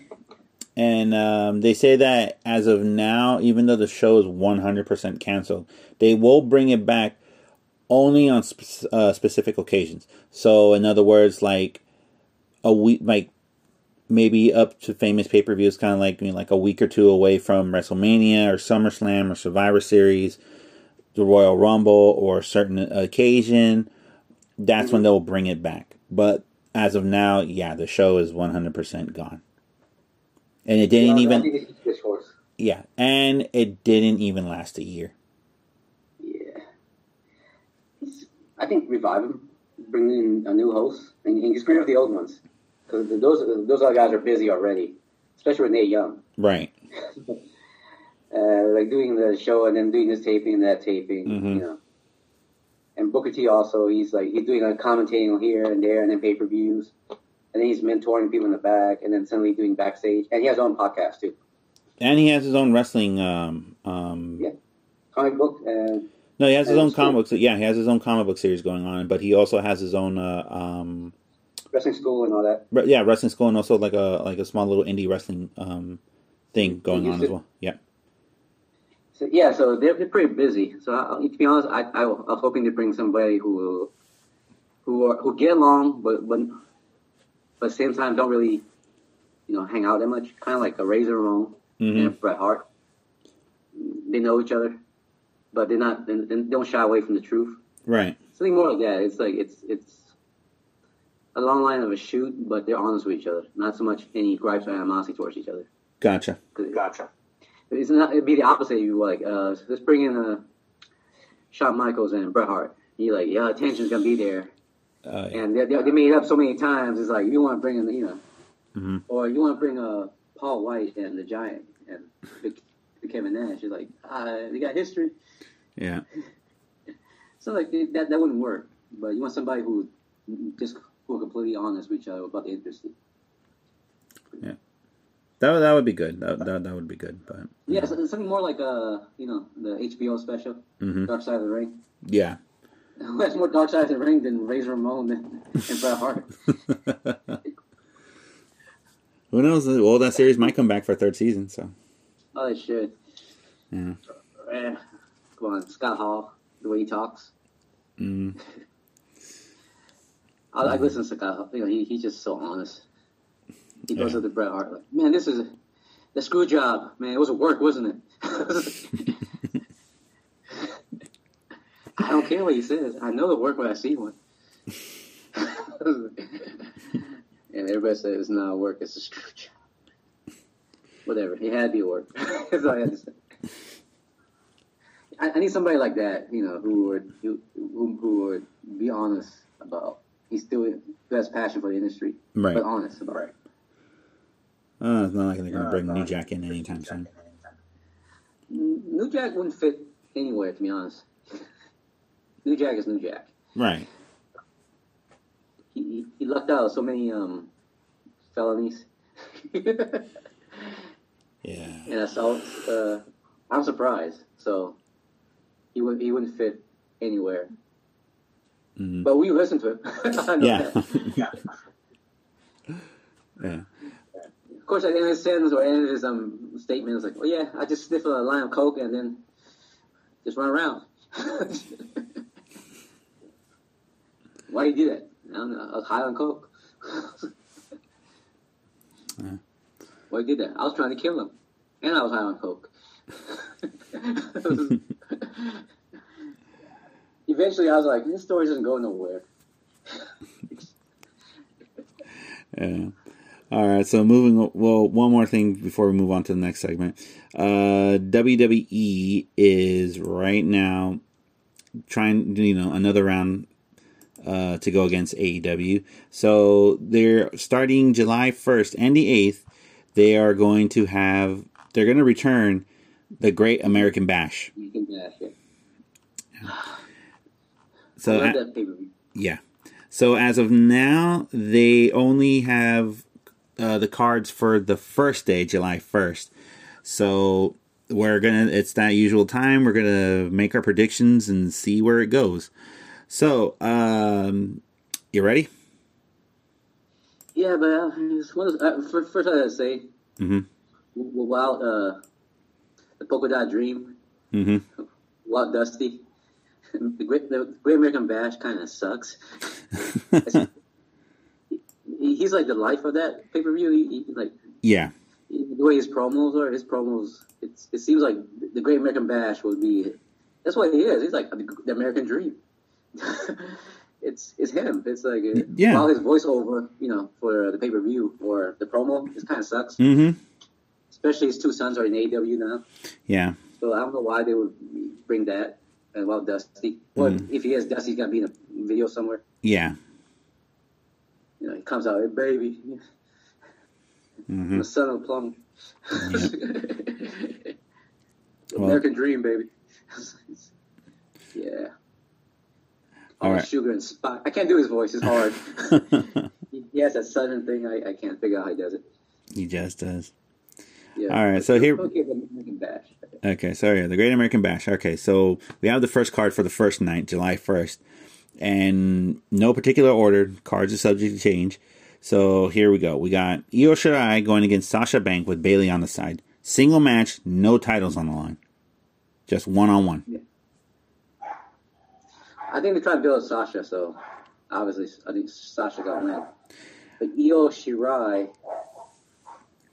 Speaker 1: And um, they say that as of now, even though the show is 100% canceled, they will bring it back only on sp- uh, specific occasions. So, in other words, like a week, like maybe up to famous pay per views, kind of like like a week or two away from WrestleMania or SummerSlam or Survivor Series, the Royal Rumble, or a certain occasion. That's when they'll bring it back. But as of now, yeah, the show is 100% gone. And it didn't
Speaker 2: I
Speaker 1: even,
Speaker 2: think they should switch course.
Speaker 1: yeah, and it didn't even last a year.
Speaker 2: Yeah. I think revive him, bring in a new host, and, and get rid of the old ones. Because those those other guys are busy already, especially when they're young.
Speaker 1: Right. *laughs*
Speaker 2: Uh, like doing the show and then doing this taping and that taping,
Speaker 1: Mhm.
Speaker 2: you know. And Booker T also, he's like he's doing a commentating here and there, and then pay per views, and then he's mentoring people in the back, and then suddenly doing backstage, and he has his own podcast too,
Speaker 1: And he has his own wrestling, um, um,
Speaker 2: Yeah. comic book, and
Speaker 1: no, he has his own comic book, yeah, he has his own comic book series going on, but he also has his own, uh, um,
Speaker 2: wrestling school and all that.
Speaker 1: yeah, wrestling school and also like a, like a small little indie wrestling, um, thing going on as well. Yeah.
Speaker 2: So yeah, so they're, they're pretty busy. So I, to be honest, I, I, I was hoping to bring somebody who who are, who get along, but but but at the same time don't really, you know, hang out that much. Kind of like a Razor Ramon
Speaker 1: hmm
Speaker 2: and Bret Hart. They know each other, but they're not. They, they don't shy away from the truth.
Speaker 1: Right.
Speaker 2: Something more like that. It's like it's it's along the line of a shoot, but they're honest with each other. Not so much any gripes or animosity towards each other.
Speaker 1: Gotcha.
Speaker 2: Gotcha. It's not. It'd be the opposite. You like, uh, let's bring in uh, Shawn Michaels and Bret Hart. You like, yeah, attention's gonna be there,
Speaker 1: Uh, yeah.
Speaker 2: and they, they, they made it up so many times. It's like you want to bring in, you know,
Speaker 1: Mhm.
Speaker 2: or you want to bring uh, Paul White and the Giant and Big, Big Kevin Nash. You're like, uh, they got history.
Speaker 1: yeah. *laughs*
Speaker 2: So like that that wouldn't work. But you want somebody who just who are completely honest with each other about the industry. Yeah.
Speaker 1: That would, that would be good. That, that, that would be good. But
Speaker 2: Yeah, so- something more like uh, you know, the HBO special,
Speaker 1: Mhm.
Speaker 2: Dark Side of the Ring.
Speaker 1: yeah. *laughs*
Speaker 2: Who has more Dark Side of the Ring than Razor Ramon and, and Bret Hart? *laughs*
Speaker 1: Who knows? Well, that series might come back for a third season. So
Speaker 2: Oh, they should.
Speaker 1: yeah.
Speaker 2: Eh, come on, Scott Hall, the way he talks.
Speaker 1: Mm. *laughs*
Speaker 2: I, I listen to Scott. You know, he, he's just so honest. He goes
Speaker 1: Yeah.
Speaker 2: to Bret Hart like, man, this is a, the screw job. Man, it was a work, wasn't it? *laughs* I don't care what he says. I know the work when I see one. *laughs* and everybody says it's not work, it's a screw job. Whatever. It had to be work. *laughs* That's all I had to say. I, I need somebody like that, you know, who would who, who would be honest about he's still has passion for the industry,
Speaker 1: Right.
Speaker 2: but honest about it.
Speaker 1: Uh, it's not like they're gonna bring New Jack in anytime soon.
Speaker 2: New Jack wouldn't fit anywhere, to be honest. *laughs* New Jack is New Jack.
Speaker 1: Right.
Speaker 2: He, he, he lucked out so many um, felonies *laughs*
Speaker 1: Yeah.
Speaker 2: and assaults. Uh, I'm surprised. So he would he wouldn't fit anywhere.
Speaker 1: Mhm.
Speaker 2: But we listen to him. *laughs* I know *laughs*
Speaker 1: Yeah. yeah.
Speaker 2: Of course, at the end of his sentence or of his um, statement, it's like, "Oh yeah, I just sniff a line of coke and then just run around." *laughs* Why you do that? I don't know. I was high on coke.
Speaker 1: Yeah.
Speaker 2: Why did that? I was trying to kill him, and I was high on coke. Eventually, I was like, "This story doesn't go nowhere." *laughs*
Speaker 1: Yeah. All right. So moving. Well, one more thing before we move on to the next segment. Uh, WWE is right now trying. You know, another round uh, to go against AEW. So they're starting July first and the eighth. They are going to have. They're going to return the Great American Bash.
Speaker 2: You can dash it.
Speaker 1: So
Speaker 2: I love that pay-per-view.
Speaker 1: Yeah. So as of now, they only have uh, the cards for the first day, July first. So we're gonna. It's that usual time. We're gonna make our predictions and see where it goes. So, um, you ready?
Speaker 2: Yeah, but uh, it's one of uh, fir- first I gotta say,
Speaker 1: Mhm.
Speaker 2: without uh, the polka dot dream,
Speaker 1: Mm-hmm.
Speaker 2: without Dusty, the Great, the Great American Bash kind of sucks. *laughs* He- He's like the life of that pay per view. Like
Speaker 1: yeah.
Speaker 2: the way his promos are, his promos. It's, it seems like the Great American Bash would be. That's what he is. He's like the, the American Dream. *laughs* it's it's him. It's like uh,
Speaker 1: Yeah.
Speaker 2: while his voiceover, you know, for the pay per view or the promo, it kind of sucks.
Speaker 1: Mm-hmm.
Speaker 2: Especially his two sons are in AW now,
Speaker 1: Yeah.
Speaker 2: so I don't know why they would bring that. And well, Dusty, or
Speaker 1: Mhm.
Speaker 2: if he has Dusty, he's gonna be in a video somewhere.
Speaker 1: Yeah.
Speaker 2: You know, he comes out, hey, baby, I'm
Speaker 1: hmm
Speaker 2: the son of a Plum.
Speaker 1: Well-
Speaker 2: American Dream, baby. *laughs* yeah.
Speaker 1: All right.
Speaker 2: Sugar and spice. I can't do his voice. It's hard. *laughs* he he has that southern thing. I, I can't figure out how he does it.
Speaker 1: he just does.
Speaker 2: Yeah.
Speaker 1: All right, so here-
Speaker 2: Okay, the American Bash.
Speaker 1: Okay, so the Great American Bash. Okay, so we have the first card for the first night, July 1st. And no particular order. Cards are subject to change. So here we go. We got Io Shirai going against Sasha Bank with Bayley on the side. Single match, no titles on the line. Just one on one.
Speaker 2: I think they try to build Sasha, so obviously I think Sasha got win. But Io Shirai,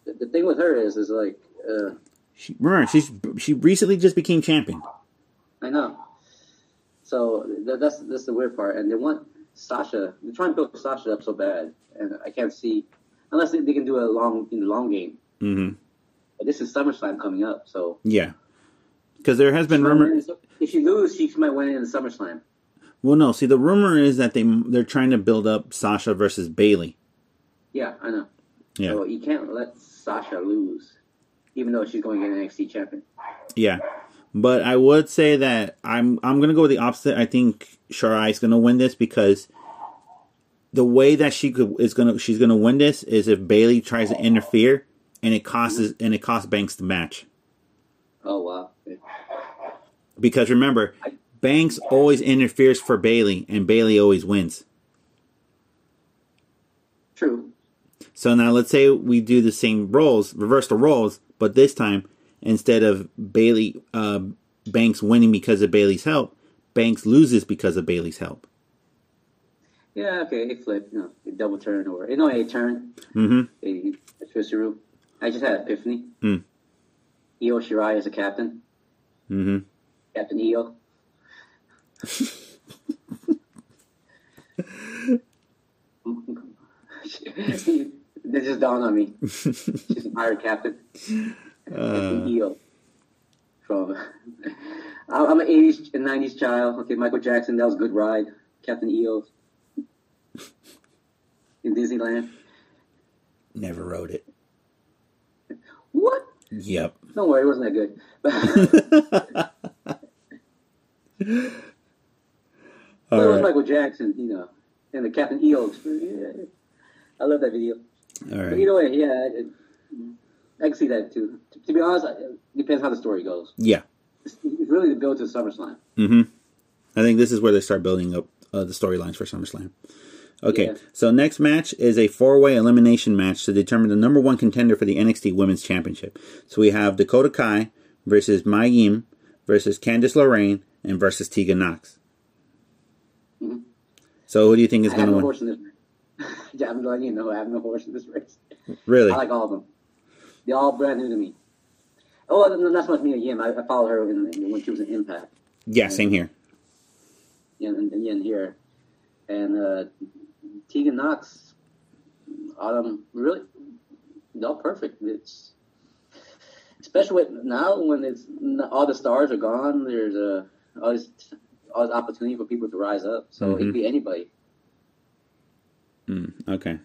Speaker 2: the, thing with her is, is like, uh,
Speaker 1: She, remember, she's she recently just became champion.
Speaker 2: I know. So th- that's that's the weird part, and they want Sasha. They're trying to build Sasha up so bad, and I can't see unless they, they can do a long in the long game.
Speaker 1: Mm-hmm.
Speaker 2: But this is SummerSlam coming up, so
Speaker 1: Yeah, because there has been rumor.
Speaker 2: If she loses, she might win in the SummerSlam.
Speaker 1: Well, no. See, the rumor is that they they're trying to build up Sasha versus Bayley.
Speaker 2: Yeah, I know.
Speaker 1: Yeah,
Speaker 2: So you can't let Sasha lose, even though she's going to get an NXT champion.
Speaker 1: yeah. But I would say that I'm I'm gonna go with the opposite. I think Shirai is gonna win this because the way that she could is gonna she's gonna win this is if Bayley tries to interfere and it costs and it costs Banks the match.
Speaker 2: Oh wow.
Speaker 1: Because remember, Banks always interferes for Bayley and Bayley always wins.
Speaker 2: True.
Speaker 1: So now let's say we do the same roles, reverse the roles, but this time instead of Bayley uh, Banks winning because of Bayley's help, Banks loses because of Bayley's help.
Speaker 2: Yeah, okay, a flip, you know, a double turn or no, a turn,
Speaker 1: Mm-hmm.
Speaker 2: a, a twisteroo. I just had an epiphany.
Speaker 1: Hmm.
Speaker 2: Io Shirai is a captain.
Speaker 1: Mm-hmm.
Speaker 2: Captain Io. *laughs* *laughs* *laughs* this is dawned on me. *laughs* She's a pirate captain. Captain uh. Io. From *laughs* I'm an 80s and 90s child. Okay, Michael Jackson, that was a good ride. Captain EO in Disneyland.
Speaker 1: Never wrote it.
Speaker 2: What?
Speaker 1: Yep.
Speaker 2: Don't worry, it wasn't that good. *laughs* But
Speaker 1: All
Speaker 2: it was
Speaker 1: right.
Speaker 2: Michael Jackson, you know, and the Captain EO experience. I love that video.
Speaker 1: All
Speaker 2: But either way, yeah, it, I can see that too. To, to be honest, it depends how the story goes.
Speaker 1: Yeah.
Speaker 2: It's, it's really the build to SummerSlam.
Speaker 1: Mm-hmm. I think this is where they start building up uh, the storylines for SummerSlam. Okay,
Speaker 2: Yeah.
Speaker 1: so next match is a four-way elimination match to determine the number one contender for the NXT Women's Championship. So we have Dakota Kai versus Mia Yim versus Candice LeRae and versus Tegan Nox.
Speaker 2: Mhm.
Speaker 1: So who do you think is going to win? *laughs*
Speaker 2: I'm letting you know I have no horse in this race.
Speaker 1: Really?
Speaker 2: I like all of them. They're all brand new to me. Oh, no, not so much Mia Yim. I, I followed her in, in, when she was in Impact.
Speaker 1: yeah, same here.
Speaker 2: and, and, and here. And uh, Tegan Nox, Autumn, really, they're all perfect. It's especially with now when it's all the stars are gone. There's a all this, all this opportunity for people to rise up. So it
Speaker 1: Mhm.
Speaker 2: could be anybody.
Speaker 1: Okay.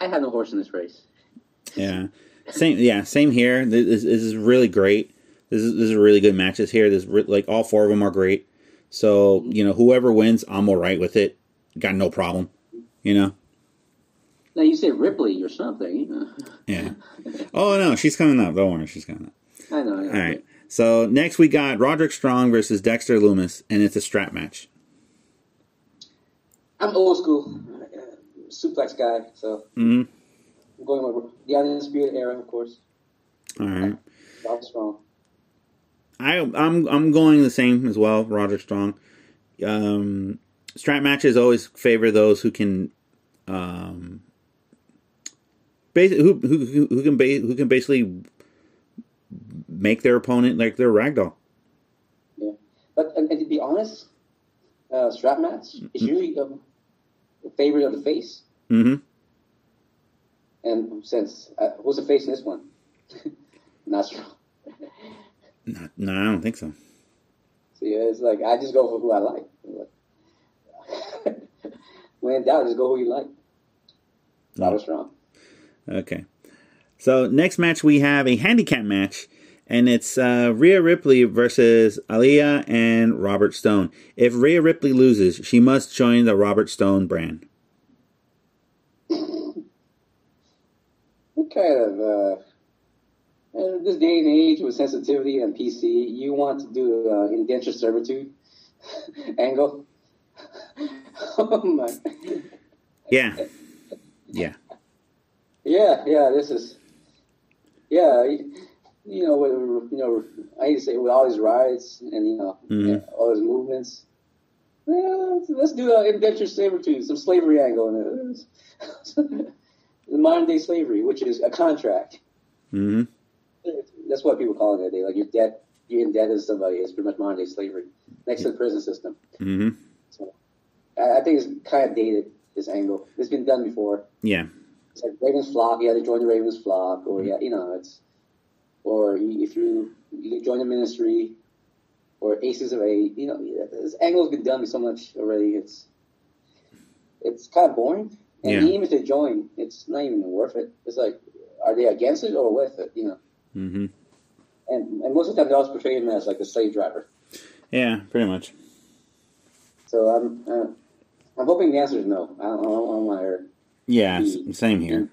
Speaker 2: I have no horse in this race.
Speaker 1: Yeah. Same. Yeah. Same here. This, this is really great. This is this is really good matches here. This like all four of them are great. So you know whoever wins, I'm all right with it. Got no problem. You know.
Speaker 2: Now you say Ripley or something. You *laughs* know.
Speaker 1: Yeah. Oh no, she's coming up. Don't worry, she's coming up.
Speaker 2: I know. I know.
Speaker 1: All right. So next we got Roderick Strong versus Dexter Lumis, and it's a strap match.
Speaker 2: I'm old school, suplex guy. So
Speaker 1: hmm
Speaker 2: I'm going with the undisputed era, of course.
Speaker 1: All right.
Speaker 2: Bob Strong.
Speaker 1: I I'm I'm going the same as well. Roger Strong. Um, strap matches always favor those who can, um, basically who who who, who can ba- who can basically make their opponent like their ragdoll.
Speaker 2: Yeah, but and, and to be honest, uh, strap match is usually the, the favorite of the face.
Speaker 1: Mm-hmm.
Speaker 2: And since uh, who's the face in this one? *laughs* Not strong.
Speaker 1: No, no, I don't think so.
Speaker 2: So yeah, it's like I just go for who I like. *laughs* when in doubt, just go who you like. Robert Strong.
Speaker 1: Okay. So next match we have a handicap match, and it's uh, Rhea Ripley versus Aliyah and Robert Stone. If Rhea Ripley loses, she must join the Robert Stone brand.
Speaker 2: What kind of uh, in this day and age with sensitivity and PC, you want to do uh, indenture servitude *laughs* angle? *laughs* oh my.
Speaker 1: Yeah. Yeah.
Speaker 2: Yeah, yeah, this is, yeah, you know, with, you know, I hate to say with all these rides and you know,
Speaker 1: Mhm.
Speaker 2: yeah, all these movements. Yeah, let's, do an indenture servitude, some slavery angle in it. the *laughs* modern day slavery, which is a contract.
Speaker 1: hmm
Speaker 2: That's what people call it nowadays. Like you're debt, you're indebted to somebody. It's pretty much modern day slavery, next to the prison system.
Speaker 1: hmm
Speaker 2: So I, I think it's kind of dated. This angle. It's been done before.
Speaker 1: Yeah.
Speaker 2: It's like Ravens flock. You had to join the Ravens flock, or yeah, you know, it's or if you you join the ministry, or Aces of Eight. You know, this angle's been done so much already. It's it's kind of boring. And
Speaker 1: Yeah.
Speaker 2: even if they join, it's not even worth it. It's like, are they against it or with it? You know.
Speaker 1: Mm-hmm.
Speaker 2: And, and most of the time, they always portray him as like a slave driver.
Speaker 1: Yeah, pretty much.
Speaker 2: So I'm uh, I'm hoping the answer is no. I don't, I don't, I don't want to hear.
Speaker 1: Yeah, same here.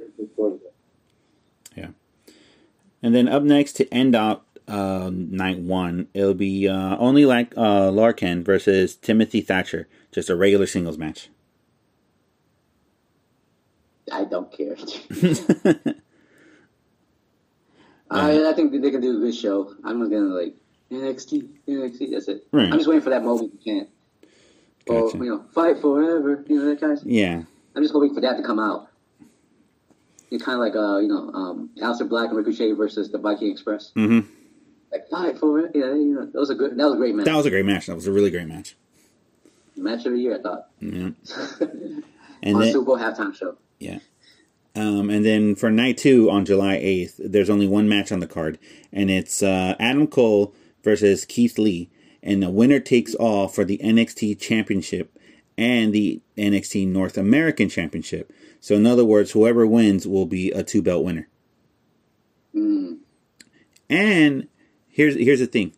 Speaker 1: And then up next to end out uh, night one, it'll be uh, only like uh, Lorcan versus Timothy Thatcher, just a regular singles match.
Speaker 2: I don't care. *laughs* *laughs* I, I think they can do a good show. I'm not gonna like NXT, NXT. That's it.
Speaker 1: Right.
Speaker 2: I'm just waiting for that moment. You can't. Or you know, fight forever. You know that kind of.
Speaker 1: Yeah,
Speaker 2: I'm just hoping for that to come out. It's kind of like uh, you know, um, Aleister Black and Ricochet versus the Viking Express.
Speaker 1: Mm-hmm.
Speaker 2: Like fight forever. Yeah, you know, that was a good. That was a great match.
Speaker 1: that was a great match. That was a really great match.
Speaker 2: match of the year. I thought.
Speaker 1: Yeah, *laughs* and
Speaker 2: On
Speaker 1: then
Speaker 2: Super Bowl halftime show.
Speaker 1: yeah, um, and then for night two on July eighth, there's only one match on the card, and it's uh, Adam Cole versus Keith Lee, and the winner takes all for the NXT Championship and the NXT North American Championship. So in other words, whoever wins will be a two belt winner.
Speaker 2: Mm.
Speaker 1: And here's here's the thing.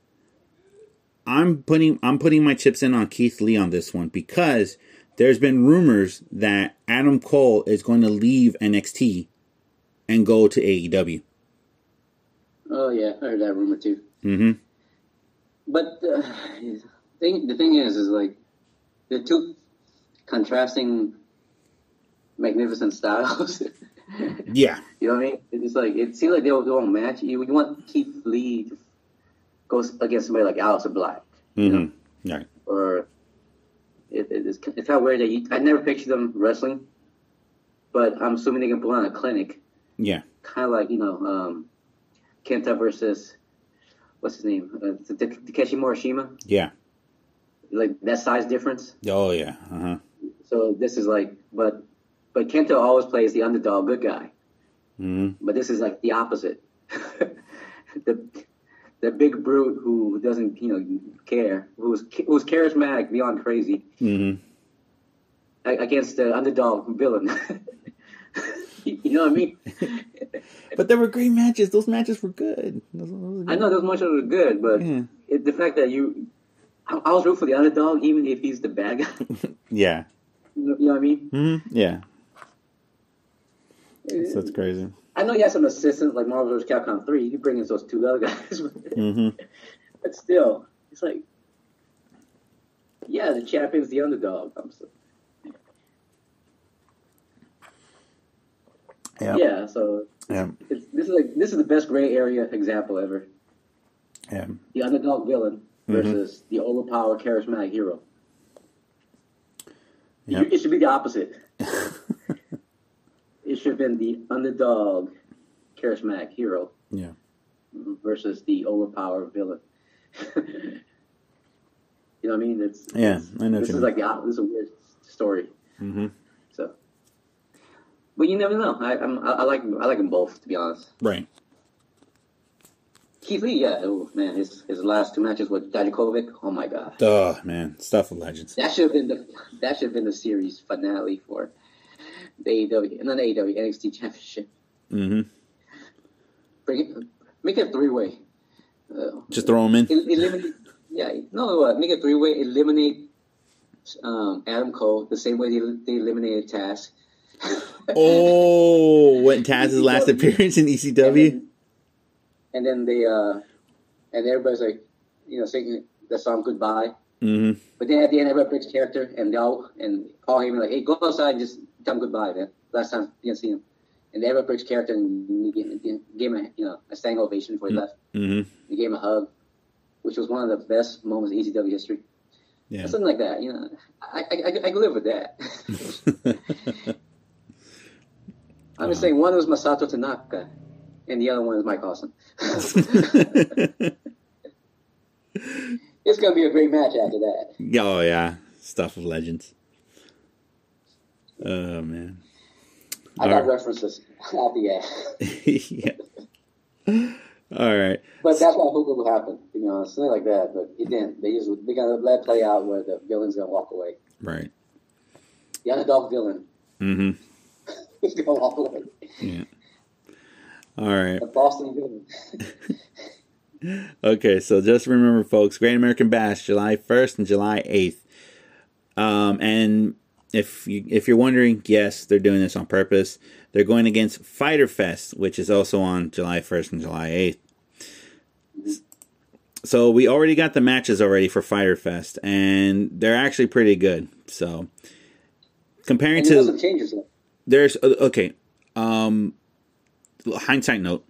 Speaker 1: I'm putting I'm putting my chips in on Keith Lee on this one because there's been rumors that Adam Cole is going to leave NXT and go to AEW.
Speaker 2: Oh yeah, I heard that rumor too.
Speaker 1: hmm
Speaker 2: But uh, thing, the thing is, is like the two contrasting, magnificent styles. *laughs*
Speaker 1: Yeah.
Speaker 2: you know what I mean? It's like it seems like they don't, they match. You, you want Keith Lee to go against somebody like Aleister Black, you know,
Speaker 1: hmm Right.
Speaker 2: or it, it, it's it's kind of weird that you, I never pictured them wrestling, but I'm assuming they can put on a clinic,
Speaker 1: Yeah.
Speaker 2: kind of like you know, um, Kenta versus what's his name, uh, Takeshi Morishima.
Speaker 1: Yeah.
Speaker 2: like that size difference.
Speaker 1: Oh yeah. Uh huh.
Speaker 2: So this is like, but but Kenta always plays the underdog, good guy.
Speaker 1: hmm
Speaker 2: But this is like the opposite. *laughs* the the big brute who doesn't you know care, who's who's charismatic beyond crazy,
Speaker 1: hmm
Speaker 2: a- against the underdog villain. *laughs* you know what I mean? *laughs*
Speaker 1: But there were great matches. Those matches were good. Those- those were
Speaker 2: I know those much of it good, but
Speaker 1: Yeah.
Speaker 2: it, the fact that you, I, I was rooting for the underdog, even if he's the bad guy.
Speaker 1: Yeah.
Speaker 2: You know what I mean?
Speaker 1: Mm-hmm. Yeah. So it's crazy.
Speaker 2: I know you have some assistants like Marvel vs. Capcom 3. You bring in those two other guys. *laughs*
Speaker 1: mm-hmm.
Speaker 2: but still, it's like, yeah, the champion's the underdog. So,
Speaker 1: Yeah.
Speaker 2: Yeah, so
Speaker 1: Yeah.
Speaker 2: it's, this is like this is the best gray area example ever.
Speaker 1: Yeah.
Speaker 2: The underdog villain
Speaker 1: Mhm.
Speaker 2: versus the overpowered charismatic hero. It-
Speaker 1: Yep.
Speaker 2: It should be the opposite. it should have been the underdog charismatic hero
Speaker 1: Yeah.
Speaker 2: versus the overpowered villain. *laughs* you know what I mean? It's
Speaker 1: Yeah, I know
Speaker 2: This is
Speaker 1: mean.
Speaker 2: like the this is a weird story.
Speaker 1: hmm
Speaker 2: So, but you never know. I I'm, I, I like I like them both to be honest.
Speaker 1: Right.
Speaker 2: Keith yeah, oh, man, his his last two matches with Dijakovic, oh my god,
Speaker 1: Duh, man. Stuff of legends.
Speaker 2: that should have been the that should have been the series finale for the AEW, not the AEW NXT Championship.
Speaker 1: Mm hmm
Speaker 2: Bring it, make it three way. Uh,
Speaker 1: Just throw them in.
Speaker 2: el- eliminate, yeah, no, uh, make it three way. Eliminate um, Adam Cole the same way they, they eliminated Taz.
Speaker 1: Oh, when Taz's last *laughs* appearance in ECW?
Speaker 2: And then they uh and everybody's like you know singing the song goodbye.
Speaker 1: Hmm
Speaker 2: but then at the end everybody breaks character and they all and Paul Heyman like hey go outside and just tell him goodbye man. Last time you didn't see him and everybody breaks character and gave, him a you know a standing ovation before he left.
Speaker 1: Mm-hmm.
Speaker 2: he gave him a hug which was one of the best moments in ECW history.
Speaker 1: Yeah.
Speaker 2: something like that you know. I I, I, I can live with that. *laughs* *laughs* I'm just saying one was Masato Tanaka and the other one is Mike Awesome *laughs* it's gonna be a great match after that
Speaker 1: oh yeah, stuff of legends. Oh man.
Speaker 3: I got
Speaker 1: Alright.
Speaker 3: references at the end. *laughs*
Speaker 1: yeah. All right.
Speaker 3: But that's what I hope it will happen, to be honest. Something like that, but it didn't. They just they gotta let play out where the villain's gonna walk away.
Speaker 1: Right.
Speaker 3: The underdog villain
Speaker 1: Mm-hmm. *laughs*
Speaker 3: is gonna walk away.
Speaker 1: Yeah. All right.
Speaker 3: The Boston. *laughs*
Speaker 1: Okay, so just remember, folks, Great American Bash, July first and July eighth. Um, and if you if you're wondering, yes, they're doing this on purpose. They're going against Fyter Fest, which is also on July first and July eighth. So we already got the matches already for Fyter Fest, and they're actually pretty good. So comparing
Speaker 3: And you know
Speaker 1: to
Speaker 3: changes.
Speaker 1: there's uh, okay um hindsight note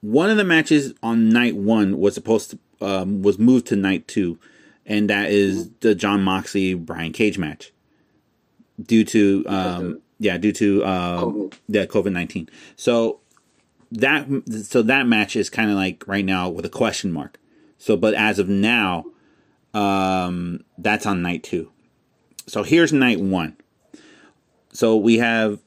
Speaker 1: one of the matches on night one was supposed to um was moved to night two and that is the jon moxley brian cage match. Due to um yeah due to um
Speaker 3: COVID.
Speaker 1: yeah covid-19 so that so that match is kind of like right now with a question mark. So but as of now um that's on night two. So here's night one. So we have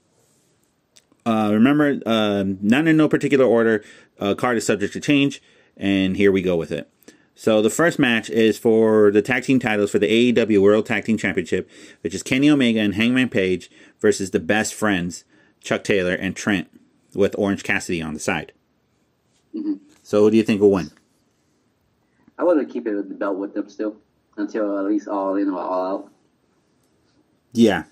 Speaker 1: uh, remember um, none in no particular order. Uh, card is subject to change and here we go with it. So the first match is for the tag team titles for the aew world tag team championship which is kenny omega and hangman page versus the best friends chuck taylor and trent with orange cassidy on the side. So who do you think will win?
Speaker 2: I want to keep it with the belt with them still until at least all in or all out.
Speaker 1: yeah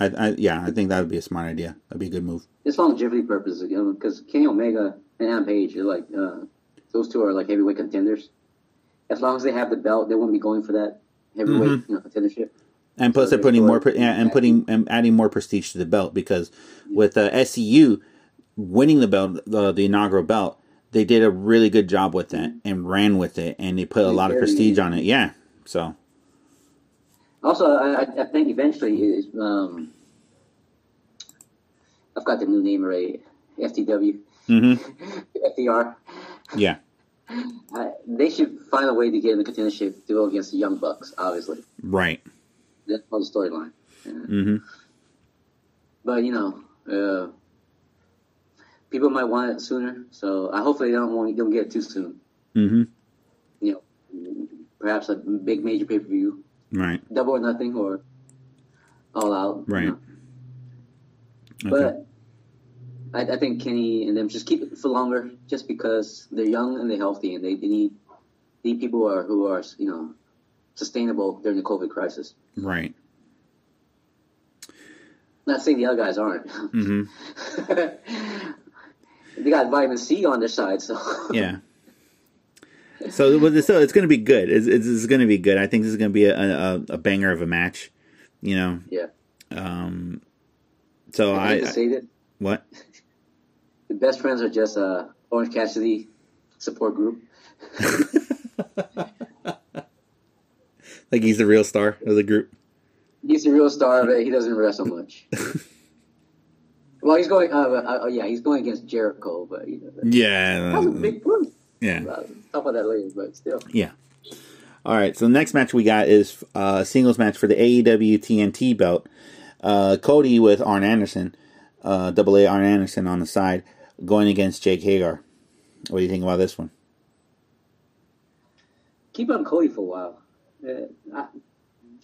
Speaker 1: I, I yeah i think that would be a smart idea that'd be a good move
Speaker 2: It's longevity purposes, you know, because Kenny Omega and Adam Page are like uh, those two are like heavyweight contenders. As long as they have the belt, they won't be going for that heavyweight you know, contendership.
Speaker 1: And plus,
Speaker 2: So
Speaker 1: they're putting more, pre- yeah, and putting and adding more prestige to the belt because with uh, SCU winning the belt, the, the inaugural belt, they did a really good job with that and ran with it, and they put a lot of prestige
Speaker 2: it.
Speaker 1: on it. Yeah, so
Speaker 2: Also, I, I- think eventually is um, I've got the new name already. FTW,
Speaker 1: hmm *laughs*
Speaker 2: FDR.
Speaker 1: yeah,
Speaker 2: I, *laughs* they should find a way to get in the contendership to go against the Young Bucks. Obviously,
Speaker 1: right.
Speaker 2: that's part of the storyline.
Speaker 1: hmm
Speaker 2: But you know, uh, people might want it sooner. So I hopefully they don't want don't get it too soon.
Speaker 1: hmm
Speaker 2: You know, perhaps a big major pay per view,
Speaker 1: right,
Speaker 2: double or nothing, or all out. you
Speaker 1: right.
Speaker 2: know. But I, I think Kenny and them just keep it for longer, just because they're young and they're healthy, and they, they need need people who are who are you know sustainable during the COVID crisis.
Speaker 1: right.
Speaker 2: Not saying the other guys aren't.
Speaker 1: Mm-hmm. *laughs*
Speaker 2: they got vitamin C on their side, so
Speaker 1: Yeah. So, it's, so it's going to be good. It's, it's, it's going to be good. I think this is going to be a, a, a banger of a match. You know.
Speaker 2: yeah.
Speaker 1: Um. So
Speaker 2: I
Speaker 1: I, I
Speaker 2: say that
Speaker 1: what?
Speaker 2: the best friends are just uh, Orange Cassidy support group. *laughs*
Speaker 1: Like he's the real star of the group.
Speaker 2: He's the real star, but he doesn't wrestle much. *laughs* well, he's going. Uh, uh, yeah, he's going against Jericho, but you know,
Speaker 1: Yeah.
Speaker 2: that was a big proof.
Speaker 1: Yeah.
Speaker 2: Uh, talk about that later, but still.
Speaker 1: Yeah. All right. So the next match we got is uh, a singles match for the AEW TNT belt. Uh, Cody with Arn Anderson, uh, Double A Arn Anderson on the side, going against Jake Hager. What do you think about this one?
Speaker 2: keep on Cody for a while. Uh, I,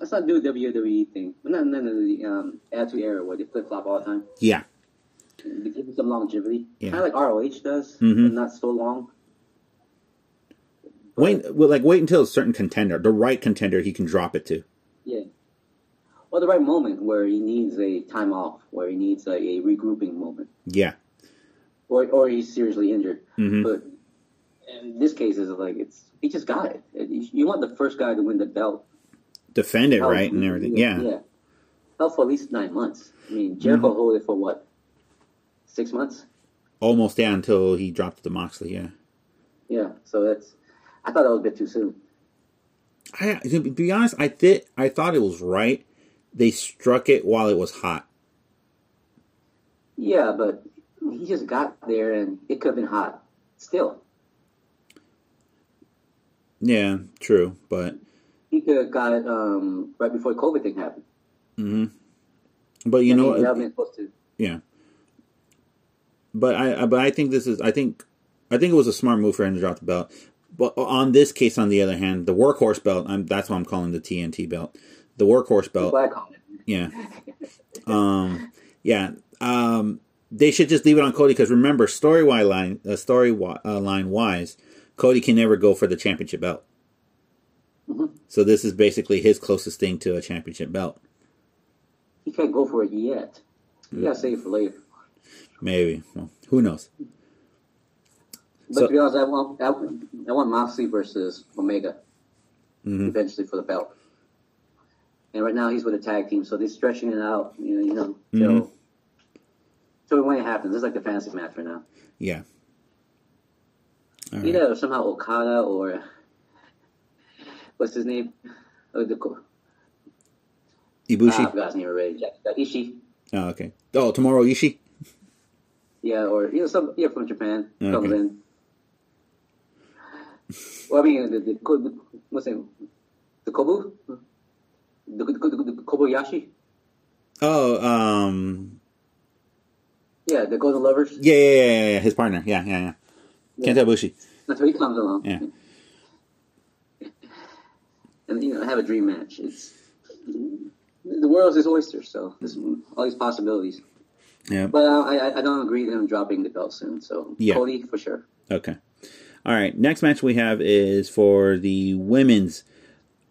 Speaker 2: let's not do a WWE thing. We're not none of the um, Attitude Era where they flip flop all the time.
Speaker 1: Yeah.
Speaker 2: They give some longevity,
Speaker 1: Yeah.
Speaker 2: kind of like ROH does,
Speaker 1: Mhm.
Speaker 2: but not so long.
Speaker 1: Wait. Well, like wait until a certain contender, the right contender, he can drop it to.
Speaker 2: Yeah. Or the right moment where he needs a time off, where he needs a, a regrouping moment,
Speaker 1: Yeah.
Speaker 2: or or he's seriously injured.
Speaker 1: hmm
Speaker 2: But in this case, is like it's he just got it. You want the first guy to win the belt,
Speaker 1: Defend it right and everything. Yeah.
Speaker 2: yeah, held for at least nine months. I mean, Jericho
Speaker 1: Mm-hmm.
Speaker 2: held it for what, six months?
Speaker 1: Almost down until he dropped the Moxley. Yeah.
Speaker 2: Yeah, so that's. I thought that was a bit too soon.
Speaker 1: I to be honest, I did. I thought it was right. They struck it while it was hot.
Speaker 2: Yeah, but he just got there and it could have been hot. Still,
Speaker 1: Yeah, true, but
Speaker 2: he could have got it um, right before the COVID thing happened.
Speaker 1: hmm But you
Speaker 2: I
Speaker 1: know,
Speaker 2: mean, that supposed to.
Speaker 1: yeah. But I, I- but I think this is, I think, I think it was a smart move for him to drop the belt. But on this case, on the other hand, the workhorse belt, I'm, that's what I'm calling the TNT belt. The workhorse belt, yeah, um, yeah. Um, they should just leave it on Cody because remember, story line, uh, story wi- uh, line wise, Cody can never go for the championship belt.
Speaker 2: Mhm.
Speaker 1: So this is basically his closest thing to a championship belt.
Speaker 2: He can't go for it yet. You gotta save it for later.
Speaker 1: Maybe. Well, who knows?
Speaker 2: But
Speaker 1: So-
Speaker 2: to be honest, I want I, want- I want Moxley versus Omega
Speaker 1: Mhm.
Speaker 2: eventually for the belt. And right now he's with a tag team, so they're stretching it out. You know, you know, till
Speaker 1: Mhm.
Speaker 2: till when it happens. It's like the fantasy match right now.
Speaker 1: Yeah. All right.
Speaker 2: Either somehow Okada or what's his name? Oh, the, ah, I
Speaker 1: Ibushi.
Speaker 2: forgot his name already. Uh, Ishii.
Speaker 1: Oh, okay. Oh, Tomohiro Ishii.
Speaker 2: Yeah, or you know, some yeah from Japan comes in. Well, I mean, the, the, the what's it? The Kobu, the, the, the, the Kobayashi.
Speaker 1: Oh, um,
Speaker 2: Yeah, the Golden Lovers.
Speaker 1: yeah, yeah, yeah, yeah, yeah. His partner. Yeah, yeah, yeah. Kenta Ibushi.
Speaker 2: That's where he comes along.
Speaker 1: Yeah. *laughs*
Speaker 2: And you know, have a dream match. It's the world's his oyster, so there's all these possibilities.
Speaker 1: Yeah.
Speaker 2: But uh, I, I I don't agree with him dropping the belt soon. So
Speaker 1: Yeah.
Speaker 2: Cody for sure.
Speaker 1: Okay. All right. Next match we have is for the women's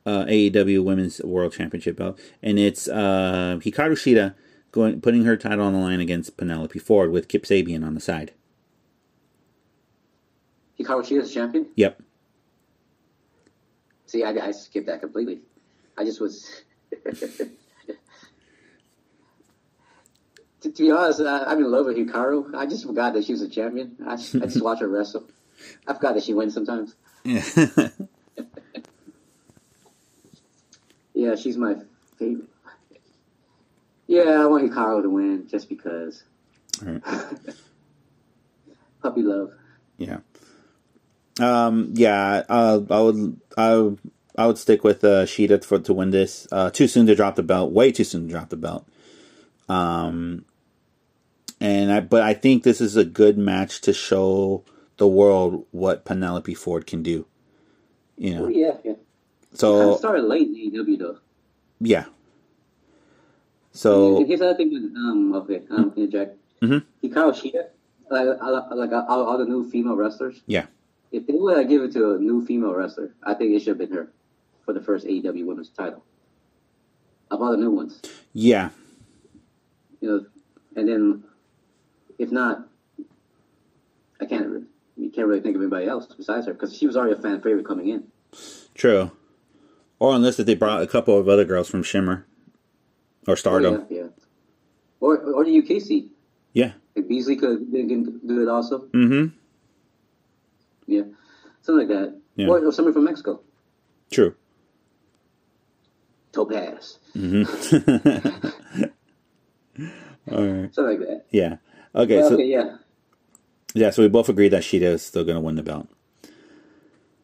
Speaker 1: uh, AEW Women's World Championship belt, and it's uh, Hikaru Shida going putting her title on the line against Penelope Ford with Kip Sabian on the side.
Speaker 2: Hikaru Shida's champion.
Speaker 1: Yep.
Speaker 2: See, I, I skipped that completely. I just was. *laughs* to, to be honest, I, I'm in love with Hikaru. I just forgot that she was a champion. I, just- I just watch her wrestle. I forgot that she wins sometimes.
Speaker 1: Yeah. *laughs*
Speaker 2: Yeah, she's my favorite. Yeah, I want Hikaru to win just because.
Speaker 1: Right. *laughs*
Speaker 2: Puppy love.
Speaker 1: Yeah. Um. Yeah. Uh, I would. I. I would stick with uh, Shida for to win this. Uh, too soon to drop the belt. Way too soon to drop the belt. Um. And I, but I think this is a good match to show the world what Penelope Ford can do. You
Speaker 2: Oh,
Speaker 1: know.
Speaker 2: yeah, yeah. Kind
Speaker 1: So
Speaker 2: of started late in AEW though.
Speaker 1: yeah. So
Speaker 2: here's another thing with um okay um interject.
Speaker 1: Mhm.
Speaker 2: Hikaru Shida, like I- like all, all the new female wrestlers.
Speaker 1: Yeah.
Speaker 2: If they would have give it to a new female wrestler, I think it should have been her for the first AEW Women's title. Of all the new ones,
Speaker 1: yeah.
Speaker 2: you know, and then if not, I can't. You can't really think of anybody else besides her because she was already a fan favorite coming in.
Speaker 1: True. Or unless if they brought a couple of other girls from Shimmer or Stardom.
Speaker 2: Oh, yeah, yeah. Or or the UK
Speaker 1: yeah.
Speaker 2: Like Beasley could could do it also.
Speaker 1: Mm-hmm.
Speaker 2: Yeah, something like that.
Speaker 1: Yeah.
Speaker 2: Or, or somebody from Mexico.
Speaker 1: True.
Speaker 2: Topaz.
Speaker 1: Mm-hmm. *laughs* *laughs* All right.
Speaker 2: Something like that.
Speaker 1: Yeah. Okay.
Speaker 2: Well,
Speaker 1: so
Speaker 2: okay, yeah.
Speaker 1: Yeah. So we both agree that Shida is still going to win the belt.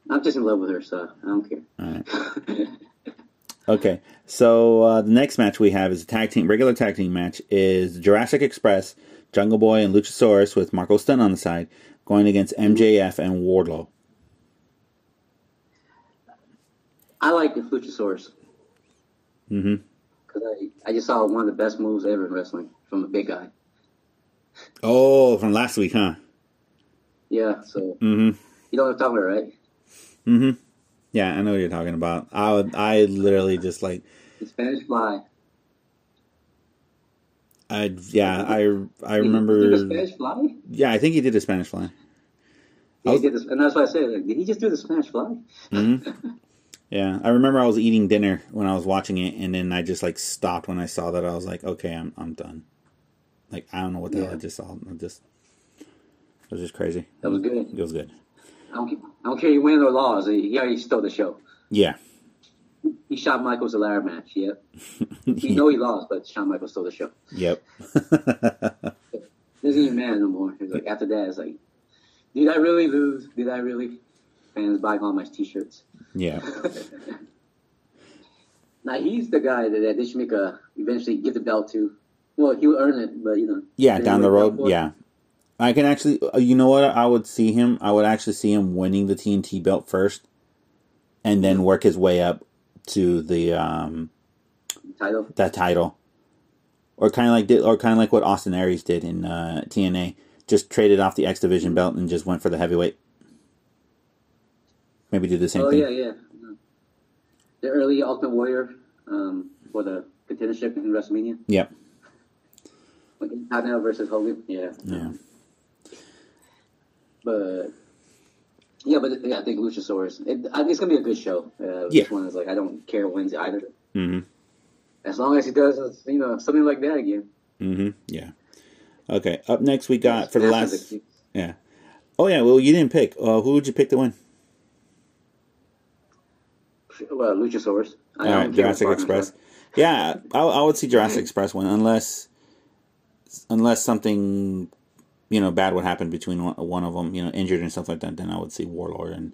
Speaker 2: I'm just in love with her, so I don't care.
Speaker 1: All right. *laughs* Okay. So uh, the next match we have is a tag team, regular tag team match. Is Jurassic Express, Jungle Boy, and Luchasaurus with Marco Stunt on the side, going against MJF and Wardlow.
Speaker 2: I like the Luchasaurus
Speaker 1: Mm-hmm.
Speaker 2: because I, I just saw one of the best moves ever in wrestling from a big guy.
Speaker 1: Oh, from last week, huh?
Speaker 2: Yeah, so
Speaker 1: Mm-hmm.
Speaker 2: you know what I'm talking about, right?
Speaker 1: Mm-hmm. Yeah, I know what you're talking about. I would, I literally just like,
Speaker 2: The Spanish Fly.
Speaker 1: I yeah, I I
Speaker 2: Did he
Speaker 1: remember.
Speaker 2: do the Spanish Fly?
Speaker 1: Yeah, I think he did a Spanish fly. I
Speaker 2: Yeah,
Speaker 1: was-
Speaker 2: he did this, and that's why I said, like, did he just do the Spanish Fly?
Speaker 1: hmm *laughs* Yeah, I remember I was eating dinner when I was watching it, and then I just like stopped when I saw that. I was like, okay, I'm I'm done. Like I don't know what the hell I just saw. I just it was just crazy.
Speaker 2: That was good.
Speaker 1: It was good.
Speaker 2: I don't, I don't care you win or lost. He already stole the show.
Speaker 1: Yeah,
Speaker 2: He shot Michaels a ladder match. Yep. *laughs* You know he lost, but Shawn Michaels stole the show.
Speaker 1: yep. *laughs*
Speaker 2: Isn't even mad no more. It's like after that, it's like, did I really lose? Did I really? Fans buying all my T-shirts.
Speaker 1: yeah, *laughs*
Speaker 2: Now he's the guy that, that they should make a eventually give the belt to Well, he'll earn it, but you know.
Speaker 1: Yeah, down the road. Yeah, I can actually. uh, You know what? I would see him. I would actually see him winning the TNT belt first, and then work his way up to the um
Speaker 2: Title.
Speaker 1: that title, or kind of like did, or kind of like what Austin Aries did in uh, TNA. Just traded off the X Division belt and just went for the heavyweight. Maybe do the same
Speaker 2: Oh
Speaker 1: thing.
Speaker 2: Oh yeah, yeah. The early Ultimate Warrior um, for the contendership in WrestleMania,
Speaker 1: Yep.
Speaker 2: like Continental versus Hogan. Yeah,
Speaker 1: Yeah.
Speaker 2: But yeah, but yeah, I think Luchasaurus. It, it's gonna be a good show. Uh,
Speaker 1: Yeah.
Speaker 2: This one is like I don't care who wins either,
Speaker 1: hmm
Speaker 2: as long as he does uh, you know something like that again.
Speaker 1: Mm-hmm. Yeah. Okay. Up next, we got for the last. Yeah. Oh yeah. Well, you didn't pick. Uh, who would you pick to win?
Speaker 2: Well, Luchasaurus. I
Speaker 1: All
Speaker 2: don't
Speaker 1: right, Jurassic Express. Yeah, I, I would see Jurassic Express win unless unless something you know bad would happen between one, one of them, you know, injured and stuff like that. Then I would see Warlord and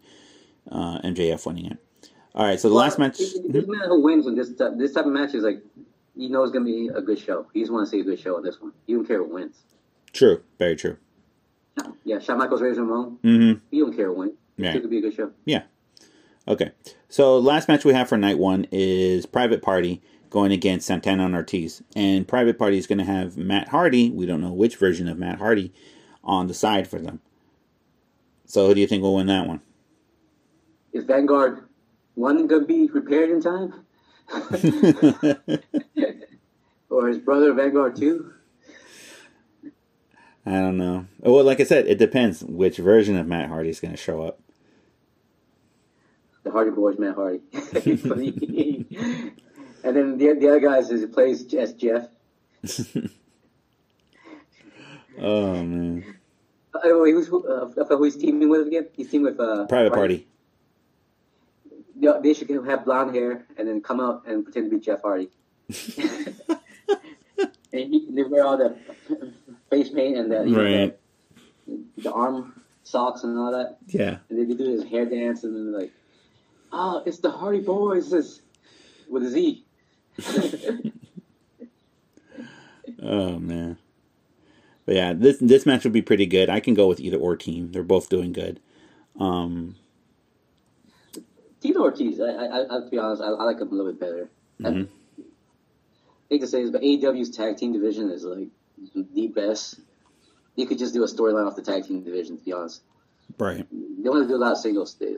Speaker 1: uh, MJF winning it. All right, so the
Speaker 2: Well,
Speaker 1: last match.
Speaker 2: It, it who wins when this type, this type of match is like, you know, it's gonna be a good show. You just want to see a good show on this one. You don't care who wins.
Speaker 1: True, very true.
Speaker 2: Yeah, Shawn Michaels, Razor Ramon.
Speaker 1: Mm-hmm.
Speaker 2: You don't care who wins.
Speaker 1: Yeah.
Speaker 2: It could be a good show.
Speaker 1: Yeah. Okay. So last match we have for night one is Private Party going against Santana and Ortiz. And Private Party is going to have Matt Hardy. We don't know which version of Matt Hardy on the side for them. So who do you think will win that one?
Speaker 2: Is Vanguard one gonna be repaired in time, *laughs* *laughs* or his brother Vanguard two?
Speaker 1: I don't know. Well, like I said, it depends which version of Matt Hardy is going to show up.
Speaker 2: The Hardy Boys, Matt Hardy. *laughs* And then the, the other guys is he plays as Jeff. *laughs*
Speaker 1: Oh man,
Speaker 2: Uh, wait, who's who, uh, I who he's teaming with again? He's teaming with uh,
Speaker 1: Private Party.
Speaker 2: Yeah, they should have blonde hair and then come out and pretend to be Jeff Hardy. *laughs* and he, they wear all the face paint and the, you know,
Speaker 1: Right.
Speaker 2: the, the arm socks and all that.
Speaker 1: Yeah.
Speaker 2: And then they do his hair dance and then they're like, oh, it's the Hardy Boys with a Z. *laughs*
Speaker 1: Oh man. But yeah, this this match would be pretty good. I can go with either or team. They're both doing good. Um,
Speaker 2: Tito Ortiz, I, I, I, to be honest, I, I like him a little bit better.
Speaker 1: Mhm.
Speaker 2: I hate to say this, but AEW's tag team division is like the best. You could just do a storyline off the tag team division, to be honest.
Speaker 1: right.
Speaker 2: They want to do a lot of singles. They,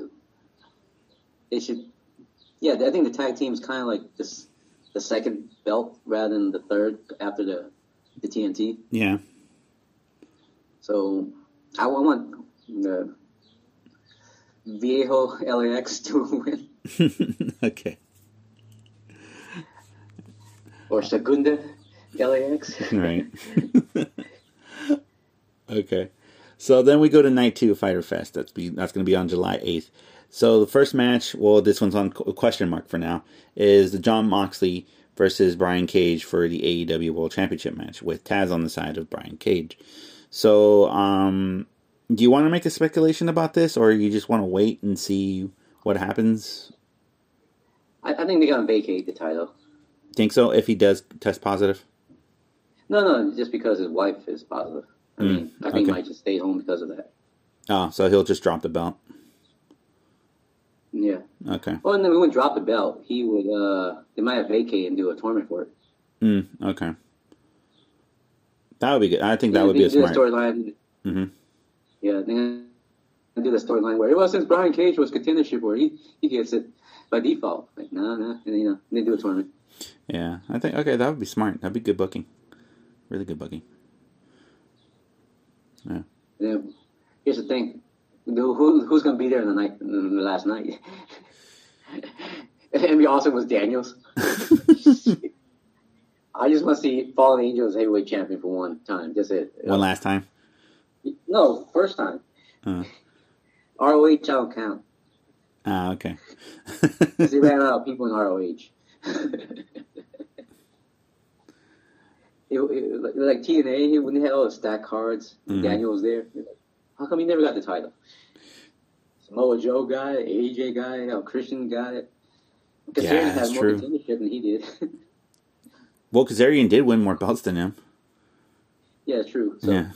Speaker 2: they should, yeah. I think the tag team is kind of like this, the second belt rather than the third after the the TNT.
Speaker 1: Yeah.
Speaker 2: So I, want the Viejo LAX to *laughs* win *laughs*
Speaker 1: okay.
Speaker 2: or Segunda LAX. *laughs*
Speaker 1: Right. okay. So then we go to night two, Fyter Fest. That's be that's going to be on July eighth. So the first match, well, this one's on question mark for now, is the Jon Moxley versus Brian Cage for the AEW World Championship match with Taz on the side of Brian Cage. So, um, do you want to make a speculation about this, or you just want to wait and see what happens?
Speaker 2: I, I think they're gonna vacate the title.
Speaker 1: Think so? If he does test positive,
Speaker 2: No, no, just because his wife is positive. I
Speaker 1: Mm,
Speaker 2: mean, I think
Speaker 1: okay.
Speaker 2: he might just stay home because of that.
Speaker 1: oh, so he'll just drop the belt.
Speaker 2: Yeah.
Speaker 1: Okay.
Speaker 2: Well, and then we wouldn't drop the belt. He would. uh They might have vacate and do a tournament for it.
Speaker 1: Mm, okay. That would be good. I think that would be a smart.
Speaker 2: storyline.
Speaker 1: Mhm.
Speaker 2: Yeah, gonna do the storyline where well, since Brian Cage was contendership, where he he gets it by default. Like no, no, and you know they do a tournament.
Speaker 1: Yeah, I think okay, that would be smart. That'd be good booking. Really good booking.
Speaker 2: Yeah. yeah. here's the thing: who who- who's gonna be there in the night the last night? *laughs* and Austin was Daniels. *laughs* I just want to see Fallen Angels heavyweight champion for one time. Just it.
Speaker 1: One last time.
Speaker 2: No, first time.
Speaker 1: Uh.
Speaker 2: ROH, I don't count.
Speaker 1: Ah, okay. *laughs*
Speaker 2: they ran out of people in ROH. it, it, like, TNA, when they had all the stack cards,
Speaker 1: Mhm.
Speaker 2: Daniel was there. How come he never got the title? Samoa Joe got it, AJ got it, Christian got it. Because
Speaker 1: Yeah, that's
Speaker 2: had more
Speaker 1: true.
Speaker 2: contendership than he did. *laughs*
Speaker 1: Well, Kazarian did win more belts than him.
Speaker 2: Yeah, true. So,
Speaker 1: Yeah.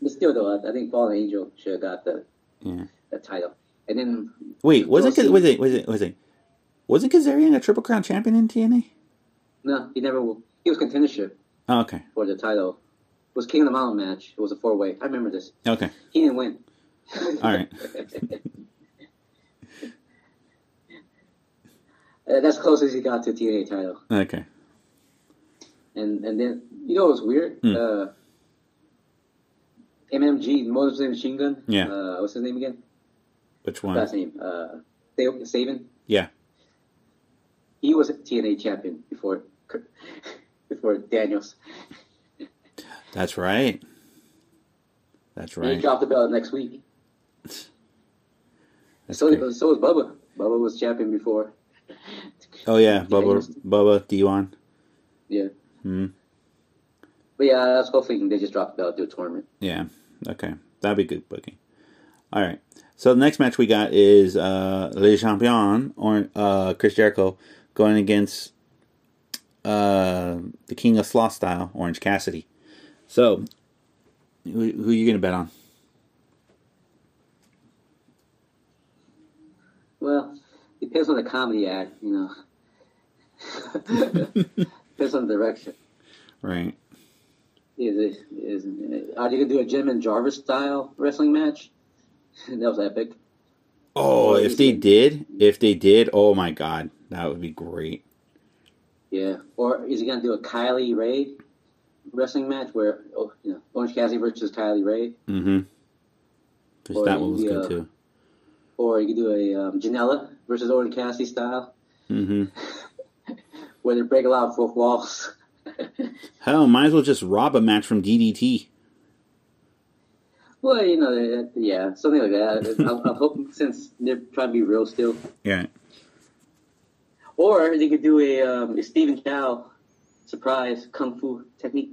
Speaker 2: but still, though, I, think Fallen Angel should have got the
Speaker 1: Yeah.
Speaker 2: the title. And then
Speaker 1: Wait, wasn't
Speaker 2: Joe
Speaker 1: was it was it was it wasn't Kazarian a Triple Crown champion in TNA?
Speaker 2: no, he never. will. He was contendership
Speaker 1: Oh, okay.
Speaker 2: for the title. It was King of the Mountain match. It was a four way. I remember this.
Speaker 1: Okay.
Speaker 2: He didn't win.
Speaker 1: All right. *laughs*
Speaker 2: Uh, That's close as he got to TNA title.
Speaker 1: Okay.
Speaker 2: And and then you know what's weird?
Speaker 1: Hmm.
Speaker 2: Uh, MMG, Moses Machine Gun.
Speaker 1: Yeah.
Speaker 2: Uh, what's his name again?
Speaker 1: Which one?
Speaker 2: Last name? Uh, Sabin.
Speaker 1: Yeah.
Speaker 2: He was a TNA champion before *laughs* before Daniels.
Speaker 1: That's right. That's
Speaker 2: And he
Speaker 1: right.
Speaker 2: dropped the belt next week. *laughs*
Speaker 1: That's
Speaker 2: So
Speaker 1: great.
Speaker 2: so was Bubba. Bubba was champion before.
Speaker 1: Oh yeah, *laughs* Bubba Bubba Dion.
Speaker 2: Yeah.
Speaker 1: Hmm.
Speaker 2: But yeah, I was hoping they just dropped the belt, do a tournament.
Speaker 1: Yeah. Okay. That'd be good booking. All right. So the next match we got is uh Le Champion or uh Chris Jericho going against uh the King of Sloth style, Orange Cassidy. So who, who are you gonna bet on?
Speaker 2: Well, depends on the comedy act, you know. *laughs* depends on the direction.
Speaker 1: Right.
Speaker 2: Is it is are uh, you gonna do a Gentleman Jervis style wrestling match? *laughs* that was epic.
Speaker 1: Oh,
Speaker 2: Or
Speaker 1: if they
Speaker 2: it-
Speaker 1: did, if they did, oh my god, that would be great.
Speaker 2: Yeah. Or is he gonna do a Kylie Rae wrestling match where oh, you know Orange Cassidy versus Kylie Rae,
Speaker 1: Mm-hmm.
Speaker 2: Or
Speaker 1: that one was good
Speaker 2: uh,
Speaker 1: too.
Speaker 2: or you could do a um, Janela versus Orange Cassidy style
Speaker 1: Mm-hmm. *laughs*
Speaker 2: where they break a lot of fourth walls. *laughs*
Speaker 1: Hell, might as well just rob a match from DDT.
Speaker 2: well, you know, uh, yeah, something like that. I'm, I'm *laughs* hoping since they're trying to be real still.
Speaker 1: Yeah.
Speaker 2: Or they could do a, um, a Stephen Chow surprise kung fu technique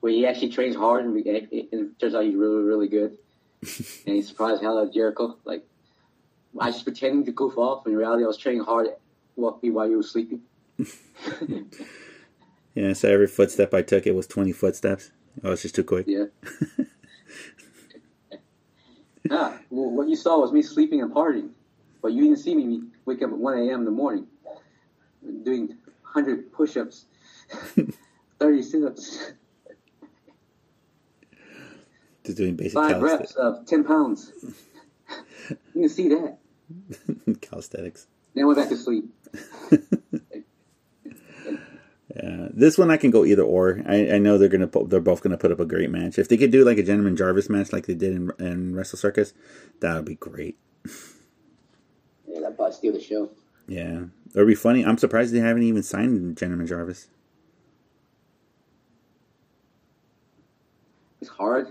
Speaker 2: where he actually trains hard and, and it turns out he's really, really good. *laughs* and he surprised hell out of Jericho. Like, I was pretending to goof off. In reality, I was training hard while, while you were sleeping. *laughs*
Speaker 1: Yeah, so every footstep I took, it was 20 footsteps. Oh, it's just too quick.
Speaker 2: Yeah. *laughs* ah, well, what you saw was me sleeping and partying. But you didn't see me wake up at 1 a.m. in the morning doing 100 push ups, *laughs* 30 sit ups.
Speaker 1: Just doing basic
Speaker 2: five reps of 10 pounds. *laughs* you can see that. *laughs*
Speaker 1: calisthenics.
Speaker 2: Then went back to sleep.
Speaker 1: Yeah, this one I can go either or. I, I know they're gonna put, they're both gonna put up a great match. If they could do like a Gentleman Jervis match like they did in, in Wrestle Circus, that would be great.
Speaker 2: Yeah, that probably steal the show.
Speaker 1: Yeah, it would be funny. I'm surprised they haven't even signed Gentleman Jervis.
Speaker 2: It's hard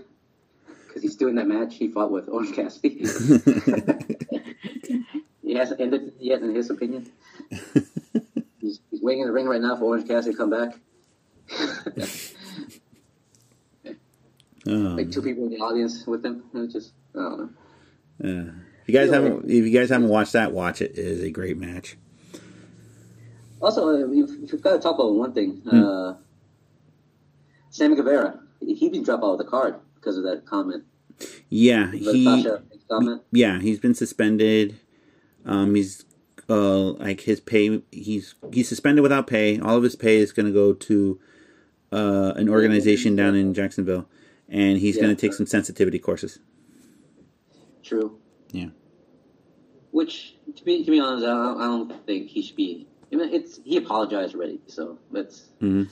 Speaker 2: because he's doing that match he fought with Orange Cassidy. *laughs* *laughs* he hasn't ended yet, in his opinion. he's, he's waiting in the ring right now for Orange Cassidy to come back.
Speaker 1: Oh, *laughs*
Speaker 2: like two people in the audience with him. Just, I don't know.
Speaker 1: yeah. If you guys haven't, if you guys haven't watched that, watch it. It is a great match.
Speaker 2: Also, uh, we've, we've got to talk about one thing. Uh, Sammy Guevara, he didn't drop out of the card because of that comment.
Speaker 1: Yeah, he.
Speaker 2: Sasha comment.
Speaker 1: Yeah, he's been suspended. Um, he's uh like his pay. He's he's suspended without pay. All of his pay is going to go to uh an organization down in Jacksonville, and he's going to take some sensitivity courses.
Speaker 2: True.
Speaker 1: Yeah.
Speaker 2: Which, to be to be honest, I don't, I don't think he should be. I mean, it's he apologized already, so let's
Speaker 1: Mhm.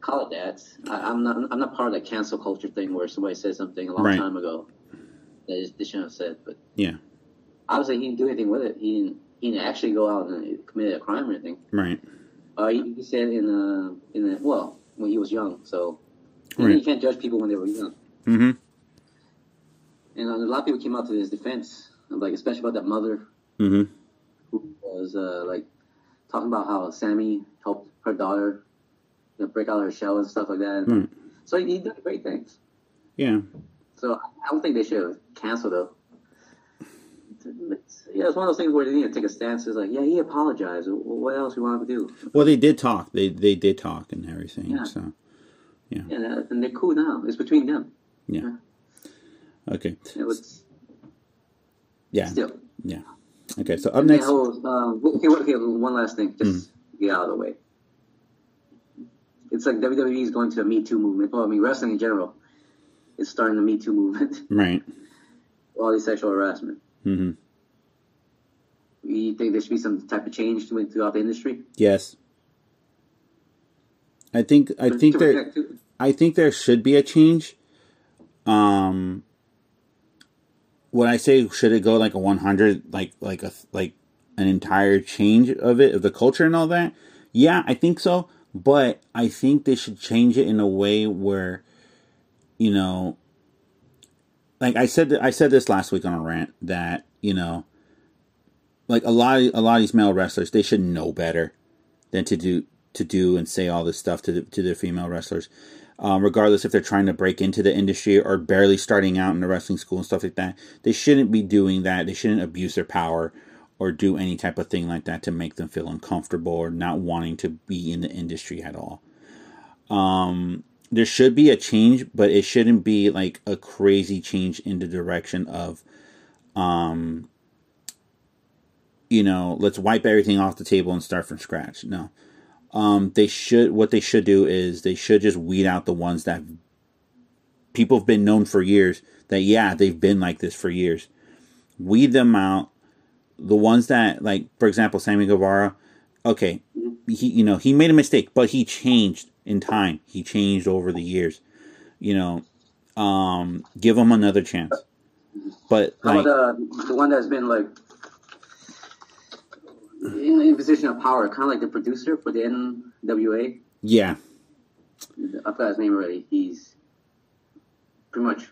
Speaker 2: Call it that. I, I'm not I'm not part of that cancel culture thing where somebody said something a long
Speaker 1: Right.
Speaker 2: time ago that they shouldn't have said. But
Speaker 1: Yeah.
Speaker 2: obviously, he didn't do anything with it. He didn't he didn't actually go out and commit a crime or anything.
Speaker 1: Right.
Speaker 2: Uh, he, he said in uh in the well when he was young, so you,
Speaker 1: Right.
Speaker 2: you can't judge people when they were young.
Speaker 1: Mm-hmm.
Speaker 2: And a lot of people came out to his defense, like especially about that mother
Speaker 1: Mm-hmm.
Speaker 2: who was uh, like talking about how Sammy helped her daughter you break out of her shell and stuff like that.
Speaker 1: Right.
Speaker 2: So he, he did great things.
Speaker 1: Yeah.
Speaker 2: So I don't think they should have canceled though. it's, yeah, it's one of those things where they need to take a stance. It's like, yeah, he apologized. What else we want to do?
Speaker 1: Well, they did talk. They they did talk and everything.
Speaker 2: Yeah.
Speaker 1: So
Speaker 2: Yeah, and they're cool now. It's between them.
Speaker 1: yeah. Okay.
Speaker 2: It was
Speaker 1: Yeah.
Speaker 2: still.
Speaker 1: Yeah. Okay. So up
Speaker 2: Yeah,
Speaker 1: next.
Speaker 2: oh, um, okay, okay, one last thing, just get out of the way. It's like WWE is going to a Me Too movement. Well, I mean, wrestling in general is starting the Me Too movement. *laughs*
Speaker 1: Right.
Speaker 2: All these sexual harassment.
Speaker 1: hmm
Speaker 2: You think there should be some type of change to it throughout the industry?
Speaker 1: Yes. I think I think there I think there should be a change. Um, when I say should it go like a 100, like like a like an entire change of it of the culture and all that? Yeah, I think so. But I think they should change it in a way where, you know, like I said, I said this last week on a rant that you know, like a lot of a lot of these male wrestlers, they should know better than to do to do and say all this stuff to the, to the female wrestlers, um, regardless if they're trying to break into the industry or barely starting out in the wrestling school and stuff like that. They shouldn't be doing that. They shouldn't abuse their power or do any type of thing like that to make them feel uncomfortable or not wanting to be in the industry at all. Um, there should be a change, but it shouldn't be like a crazy change in the direction of, um, you know, let's wipe everything off the table and start from scratch. No. Um, they should, what they should do is they should just weed out the ones that people have been known for years that, yeah, they've been like this for years. Weed them out. The ones that, like, for example, Sammy Guevara, okay, he, you know, he made a mistake, but he changed in time. He changed over the years. You know, um, give him another chance. But
Speaker 2: How
Speaker 1: like,
Speaker 2: about the, the one that's been like in, in position of power, kind of like the producer for the NWA?
Speaker 1: yeah,
Speaker 2: I forgot his name already. He's pretty much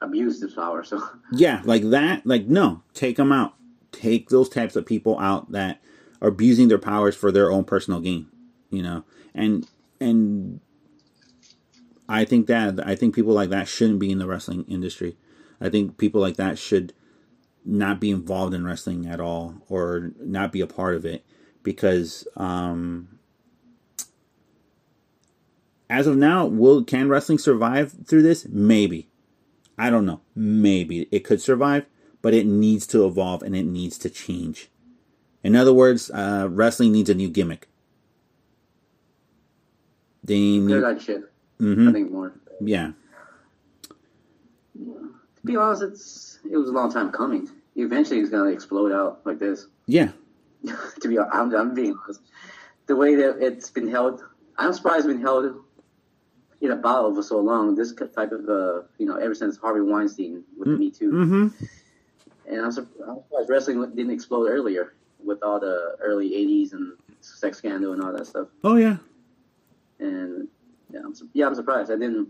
Speaker 2: abused the power. So
Speaker 1: Yeah, like that. Like no, take them out. Take those types of people out that are abusing their powers for their own personal gain. You know, and and I think that I think people like that shouldn't be in the wrestling industry. I think people like that should not be involved in wrestling at all or not be a part of it because um as of now will can wrestling survive through this maybe I don't know. Maybe it could survive, but it needs to evolve and it needs to change. In other words, uh, wrestling needs a new gimmick. They need,
Speaker 2: shift. I think more.
Speaker 1: yeah,
Speaker 2: To be honest, it's it was a long time coming. Eventually, it's gonna explode out like this.
Speaker 1: yeah, *laughs*
Speaker 2: to be honest, I'm, I'm being honest. The way that it's been held, I'm surprised it's been held in a bottle for so long. This type of, uh, you know, ever since Harvey Weinstein with the Me Too.
Speaker 1: mm-hmm.
Speaker 2: And I'm, surprised wrestling didn't explode earlier with all the early 80s and sex scandal and all that stuff.
Speaker 1: Oh yeah,
Speaker 2: And yeah, I'm, yeah, I'm surprised. I didn't,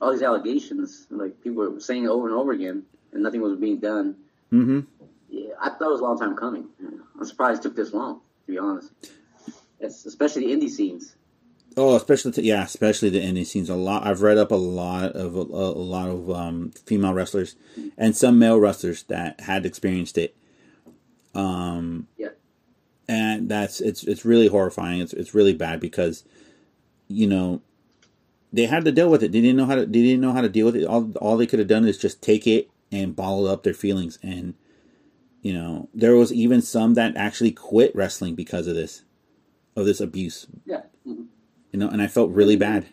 Speaker 2: all these allegations, like people were saying it over and over again, and nothing was being done.
Speaker 1: mm-hmm.
Speaker 2: Yeah, I thought it was a long time coming. I'm surprised it took this long, to be honest. It's, especially the indie scenes.
Speaker 1: Oh, especially to, yeah, especially the ending scenes. A lot. I've read up a lot of a, a lot of um, female wrestlers and some male wrestlers that had experienced it. Um,
Speaker 2: Yeah.
Speaker 1: and that's it's it's really horrifying. It's it's really bad because, you know, they had to deal with it. They didn't know how to. They didn't know how to deal with it. All all they could have done is just take it and bottle up their feelings. And you know, there was even some that actually quit wrestling because of this, of this abuse.
Speaker 2: Yeah.
Speaker 1: You know, and I felt really bad.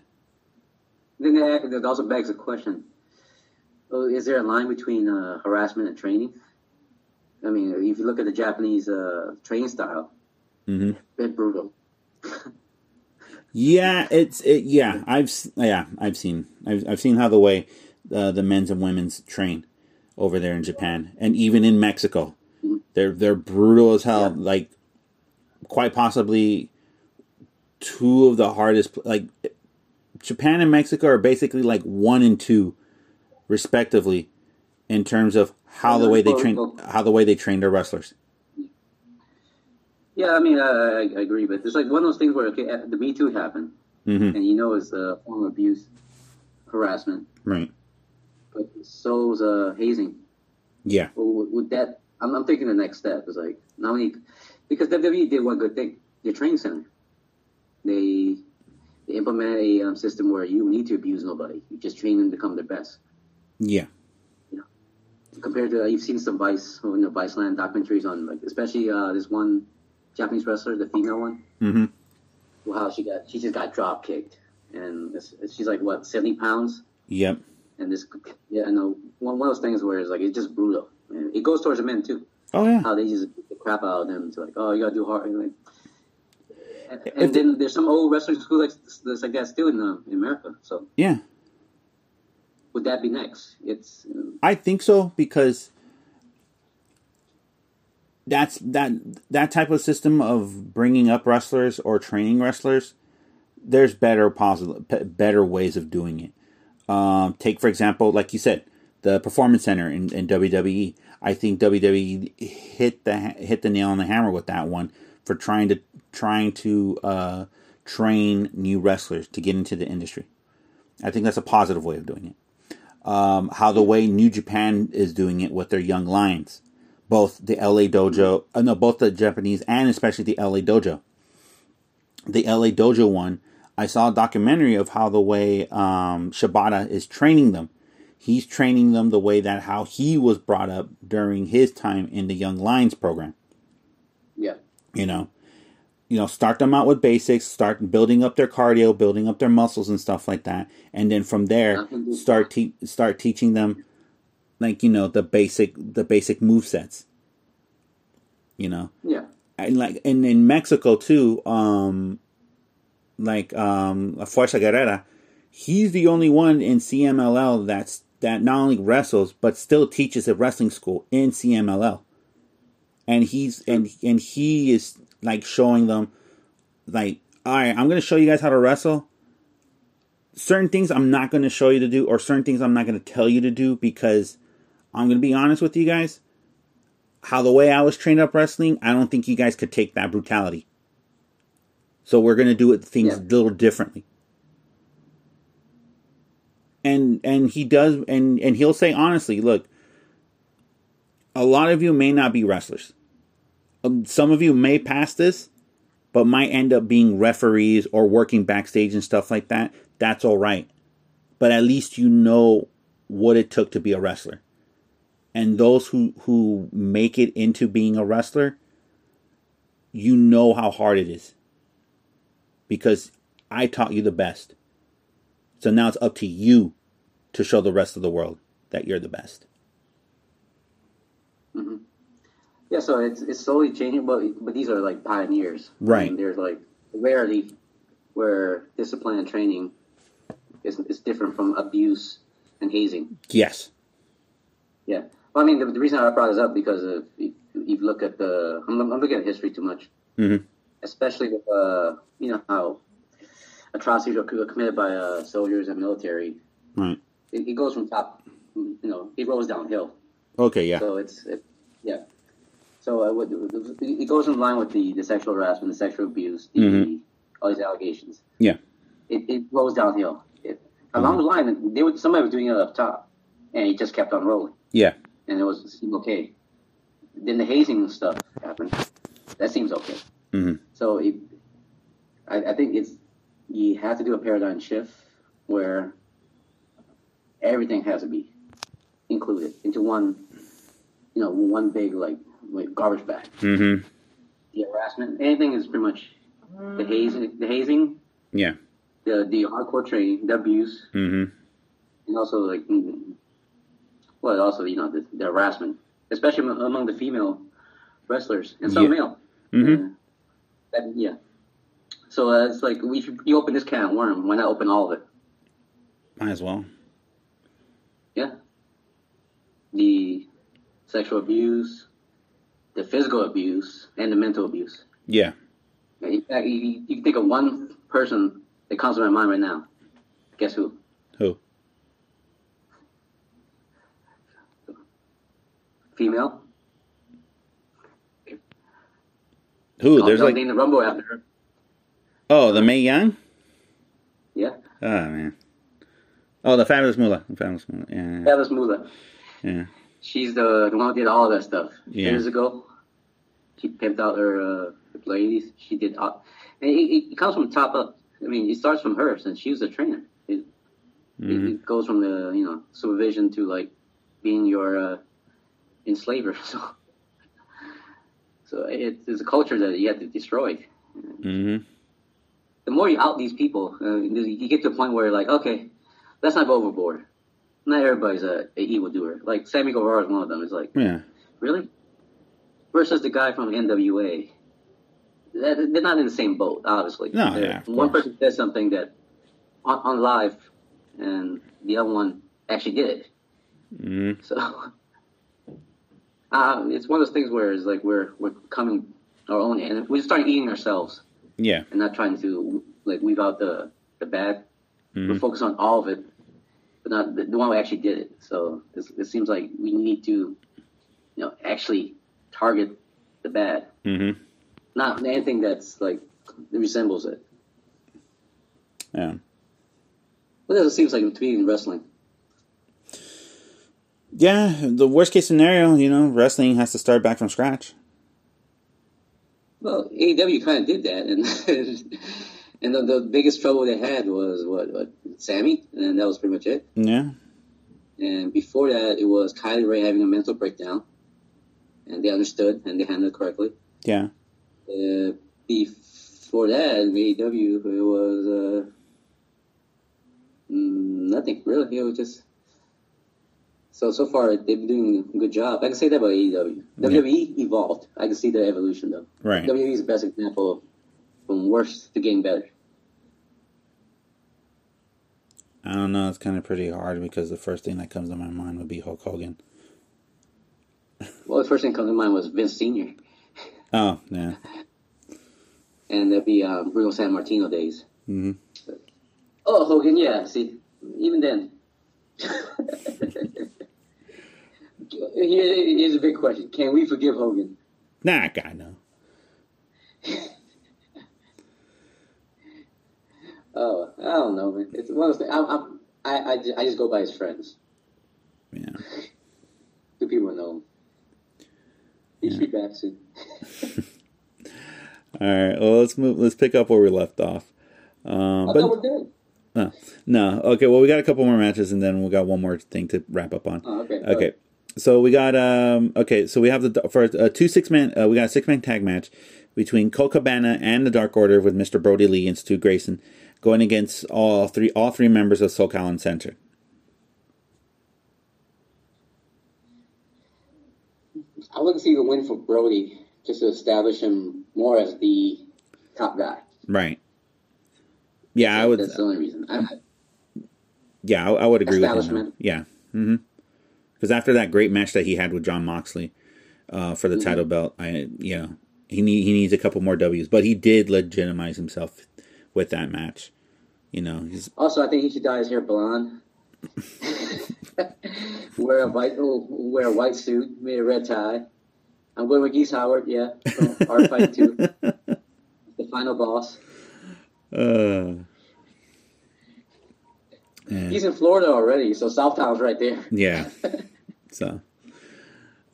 Speaker 2: Then that, that also begs the question: well, Is there a line between uh, harassment and training? I mean, if you look at the Japanese uh, training style,
Speaker 1: hmm
Speaker 2: bit brutal.
Speaker 1: Yeah, it's it. Yeah, I've yeah I've seen I've I've seen how the way uh, the men's and women's train over there in Japan and even in Mexico, they're they're brutal as hell.
Speaker 2: Yeah.
Speaker 1: Like quite possibly two of the hardest. Like Japan and Mexico are basically like one and two, respectively, in terms of how the way they train how the way they train their wrestlers.
Speaker 2: Yeah, I mean, I, I, agree, but it's like one of those things where okay, uh, the Me Too happened,
Speaker 1: hmm
Speaker 2: and you know it's a form of abuse, harassment,
Speaker 1: Right.
Speaker 2: but so's uh, hazing.
Speaker 1: Yeah.
Speaker 2: Well, with that, I'm, I'm thinking the next step is like not only because WWE did one good thing, their training center. They they implemented a um, system where you need to abuse nobody. You just train them to become their best.
Speaker 1: Yeah.
Speaker 2: Compared to uh, you've seen some Vice, you know, Vice Land documentaries on like especially uh, this one Japanese wrestler, the female one.
Speaker 1: Mm-hmm.
Speaker 2: Well, how she got she just got drop kicked, and it's, she's like what seventy pounds.
Speaker 1: Yep.
Speaker 2: And this, yeah, I know one, one of those things where it's like it's just brutal. And it goes towards the men too.
Speaker 1: Oh yeah.
Speaker 2: How they just beat the crap out of them to like, oh, you gotta do hard. Like, and, then there's some old wrestling school like that's like that still in, uh, in America. So
Speaker 1: Yeah.
Speaker 2: would that be next? It's uh,
Speaker 1: I think so because that's that that type of system of bringing up wrestlers or training wrestlers. There's better positive, better ways of doing it. Um, take for example, like you said, the performance center in, in WWE. I think WWE hit the hit the nail on the hammer with that one for trying to trying to uh, train new wrestlers to get into the industry. I think that's a positive way of doing it um, how the way New Japan is doing it with their young lions, both the LA Dojo, uh, no, both the Japanese and especially the LA Dojo. The LA Dojo one, I saw a documentary of how the way um, Shibata is training them. He's training them the way that how he was brought up during his time in the Young Lions program you know you know start them out with basics start building up their cardio building up their muscles and stuff like that. And then from there start te- start teaching them like you know the basic the basic move sets. You know?
Speaker 2: Yeah,
Speaker 1: and like and in Mexico too um like um Fuerza Guerrera he's the only one in CMLL that's that not only wrestles but still teaches at wrestling school in CMLL and he's and and he is like showing them like all right i'm going to show you guys how to wrestle. Certain things i'm not going to show you to do or certain things i'm not going to tell you to do because i'm going to be honest with you guys. How the way i was trained up wrestling i don't think you guys could take that brutality. So we're going to do it things
Speaker 2: Yeah.
Speaker 1: a little differently. And and he does and and he'll say honestly look a lot of you may not be wrestlers. Um, some of you may pass this, but might end up being referees or working backstage and stuff like that. That's all right. But at least you know what it took to be a wrestler. And those who, who make it into being a wrestler, you know how hard it is. Because I taught you the best. So now it's up to you to show the rest of the world that you're the best.
Speaker 2: Yeah. So it's it's slowly changing, but but these are like pioneers,
Speaker 1: Right.
Speaker 2: And there's like rarely where discipline and training is is different from abuse and hazing.
Speaker 1: Yes.
Speaker 2: Yeah. Well, I mean, the, the reason I brought this up because if you look at the, I'm, I'm looking at history too much,
Speaker 1: Mhm.
Speaker 2: especially with uh, you know how atrocities are committed by uh, soldiers and military.
Speaker 1: Right.
Speaker 2: It, it goes from top, you know, it rolls downhill.
Speaker 1: Okay, yeah.
Speaker 2: So it's it, yeah. So uh, it goes in line with the, the sexual harassment, the sexual abuse, the,
Speaker 1: Mhm.
Speaker 2: all these allegations.
Speaker 1: Yeah.
Speaker 2: It, it rolls downhill. It, along the line, they would somebody was doing it up top, and it just kept on rolling,
Speaker 1: Yeah.
Speaker 2: and it was seemed okay. Then the hazing stuff happened. That seems okay.
Speaker 1: Mhm.
Speaker 2: So it, I, I think it's you have to do a paradigm shift where everything has to be included into one, you know, one big like, like garbage bag.
Speaker 1: Mm-hmm.
Speaker 2: The harassment, anything is pretty much the hazing, the hazing,
Speaker 1: Yeah.
Speaker 2: the the hardcore training, the abuse,
Speaker 1: Mm-hmm.
Speaker 2: and also like, mm, well, also you know the, the harassment, especially among- the female wrestlers and some
Speaker 1: Yeah.
Speaker 2: male.
Speaker 1: Mhm.
Speaker 2: Uh, that, yeah. So uh, it's like we should, you open this can of worm, why not open all of it?
Speaker 1: Might as well.
Speaker 2: Yeah. The sexual abuse, the physical abuse, and the mental abuse.
Speaker 1: Yeah.
Speaker 2: In fact, you, you can think of one person that comes to my mind right now. Guess who?
Speaker 1: Who?
Speaker 2: Female.
Speaker 1: Who?
Speaker 2: I'll-
Speaker 1: There's like
Speaker 2: name the Rumble after her.
Speaker 1: oh the Mae Young.
Speaker 2: Yeah.
Speaker 1: Oh man. Oh, the fabulous Moolah. The fabulous Moolah. Yeah.
Speaker 2: Alice Moolah.
Speaker 1: Yeah.
Speaker 2: She's the, the one who did all that stuff
Speaker 1: Yeah.
Speaker 2: years ago. She pimped out her uh, ladies. She did, all, and it, it comes from top up. I mean, it starts from her since she was a trainer. It, it,
Speaker 1: Mhm.
Speaker 2: it goes from the you know supervision to like being your uh, enslaver. *laughs* So, so it, it's a culture that you have to destroy.
Speaker 1: Mhm.
Speaker 2: The more you out these people, uh, you get to a point where you're like, okay, let's not go overboard. Not everybody's a, a evildoer. Like Sammy Guevara is one of them. It's like,
Speaker 1: Yeah.
Speaker 2: really? Versus the guy from NWA. They're not in the same boat, obviously.
Speaker 1: No,
Speaker 2: They're-
Speaker 1: yeah,
Speaker 2: one
Speaker 1: course.
Speaker 2: person says something that on, on live, and the other one actually did it.
Speaker 1: Mhm.
Speaker 2: So *laughs* uh, it's one of those things where it's like we're we're coming our own, and we just start eating ourselves
Speaker 1: Yeah.
Speaker 2: and not trying to like weave out the the bad.
Speaker 1: Mhm.
Speaker 2: We're focused on all of it, but not the, the one who actually did it. So it's, it seems like we need to, you know, actually target the bad,
Speaker 1: Mhm.
Speaker 2: not anything that's like resembles it.
Speaker 1: Yeah.
Speaker 2: But that's what it seems like to me in wrestling.
Speaker 1: Yeah, the worst case scenario, you know, wrestling has to start back from scratch.
Speaker 2: Well, AEW kind of did that, and *laughs* and the, the biggest trouble they had was what, what Sammy, and that was pretty much it.
Speaker 1: Yeah.
Speaker 2: And before that, it was Kylie Rae having a mental breakdown, and they understood and they handled it correctly.
Speaker 1: Yeah.
Speaker 2: Uh, before that, in AEW, it was uh, mm, nothing really. It was just so so far they've been doing a good job. I can say that about AEW. WWE E evolved. I can see the evolution though.
Speaker 1: Right.
Speaker 2: WWE is the best example from worst to getting better.
Speaker 1: I don't know. It's kind of pretty hard because the first thing that comes to my mind would be Hulk Hogan. *laughs*
Speaker 2: Well, the first thing that comes to mind was Vince Senior,
Speaker 1: Oh, yeah. *laughs*
Speaker 2: and that'd be um, Bruno Sammartino days.
Speaker 1: hmm
Speaker 2: Oh, Hogan, yeah. See, even then. *laughs* Here's a big question: Can we forgive Hogan?
Speaker 1: Nah, guy, no.
Speaker 2: Oh, I don't know, man. It's one of those things. I'm, I'm, I, I, just, I just go by his friends.
Speaker 1: Yeah.
Speaker 2: Two people know him. He should be back soon. *laughs*
Speaker 1: All right. Well, let's move. Let's pick up where we left off. Um,
Speaker 2: I
Speaker 1: but
Speaker 2: we're done.
Speaker 1: uh, no. Okay. Well, we got a couple more matches, and then we got one more thing to wrap up on.
Speaker 2: Oh, okay.
Speaker 1: Okay. So we got um okay, so we have the for a two six man uh, we got a six man tag match between Colt Cabana and the Dark Order with Mr. Brodie Lee and Stu Grayson going against all three all three members of SoCal Uncensored.
Speaker 2: I wouldn't see the win for Brodie just to establish him more as the top guy.
Speaker 1: Right. Yeah, I would
Speaker 2: That's the only reason. I,
Speaker 1: yeah, I, I would agree with him. Yeah. Mhm. Cuz after that great match that he had with Jon Moxley uh, for the
Speaker 2: Mm-hmm.
Speaker 1: title belt, I you know, he need, he needs a couple more Ws, but he did legitimize himself with that match. You know, he's
Speaker 2: Also, I think he should dye his hair blonde. *laughs* wear a white, oh, wear a white suit, wear a red tie. I'm going with Geese Howard, yeah, from Art Fight Two, *laughs* the final boss.
Speaker 1: uh yeah.
Speaker 2: He's in Florida already, so Southtown's right there.
Speaker 1: Yeah. *laughs* so,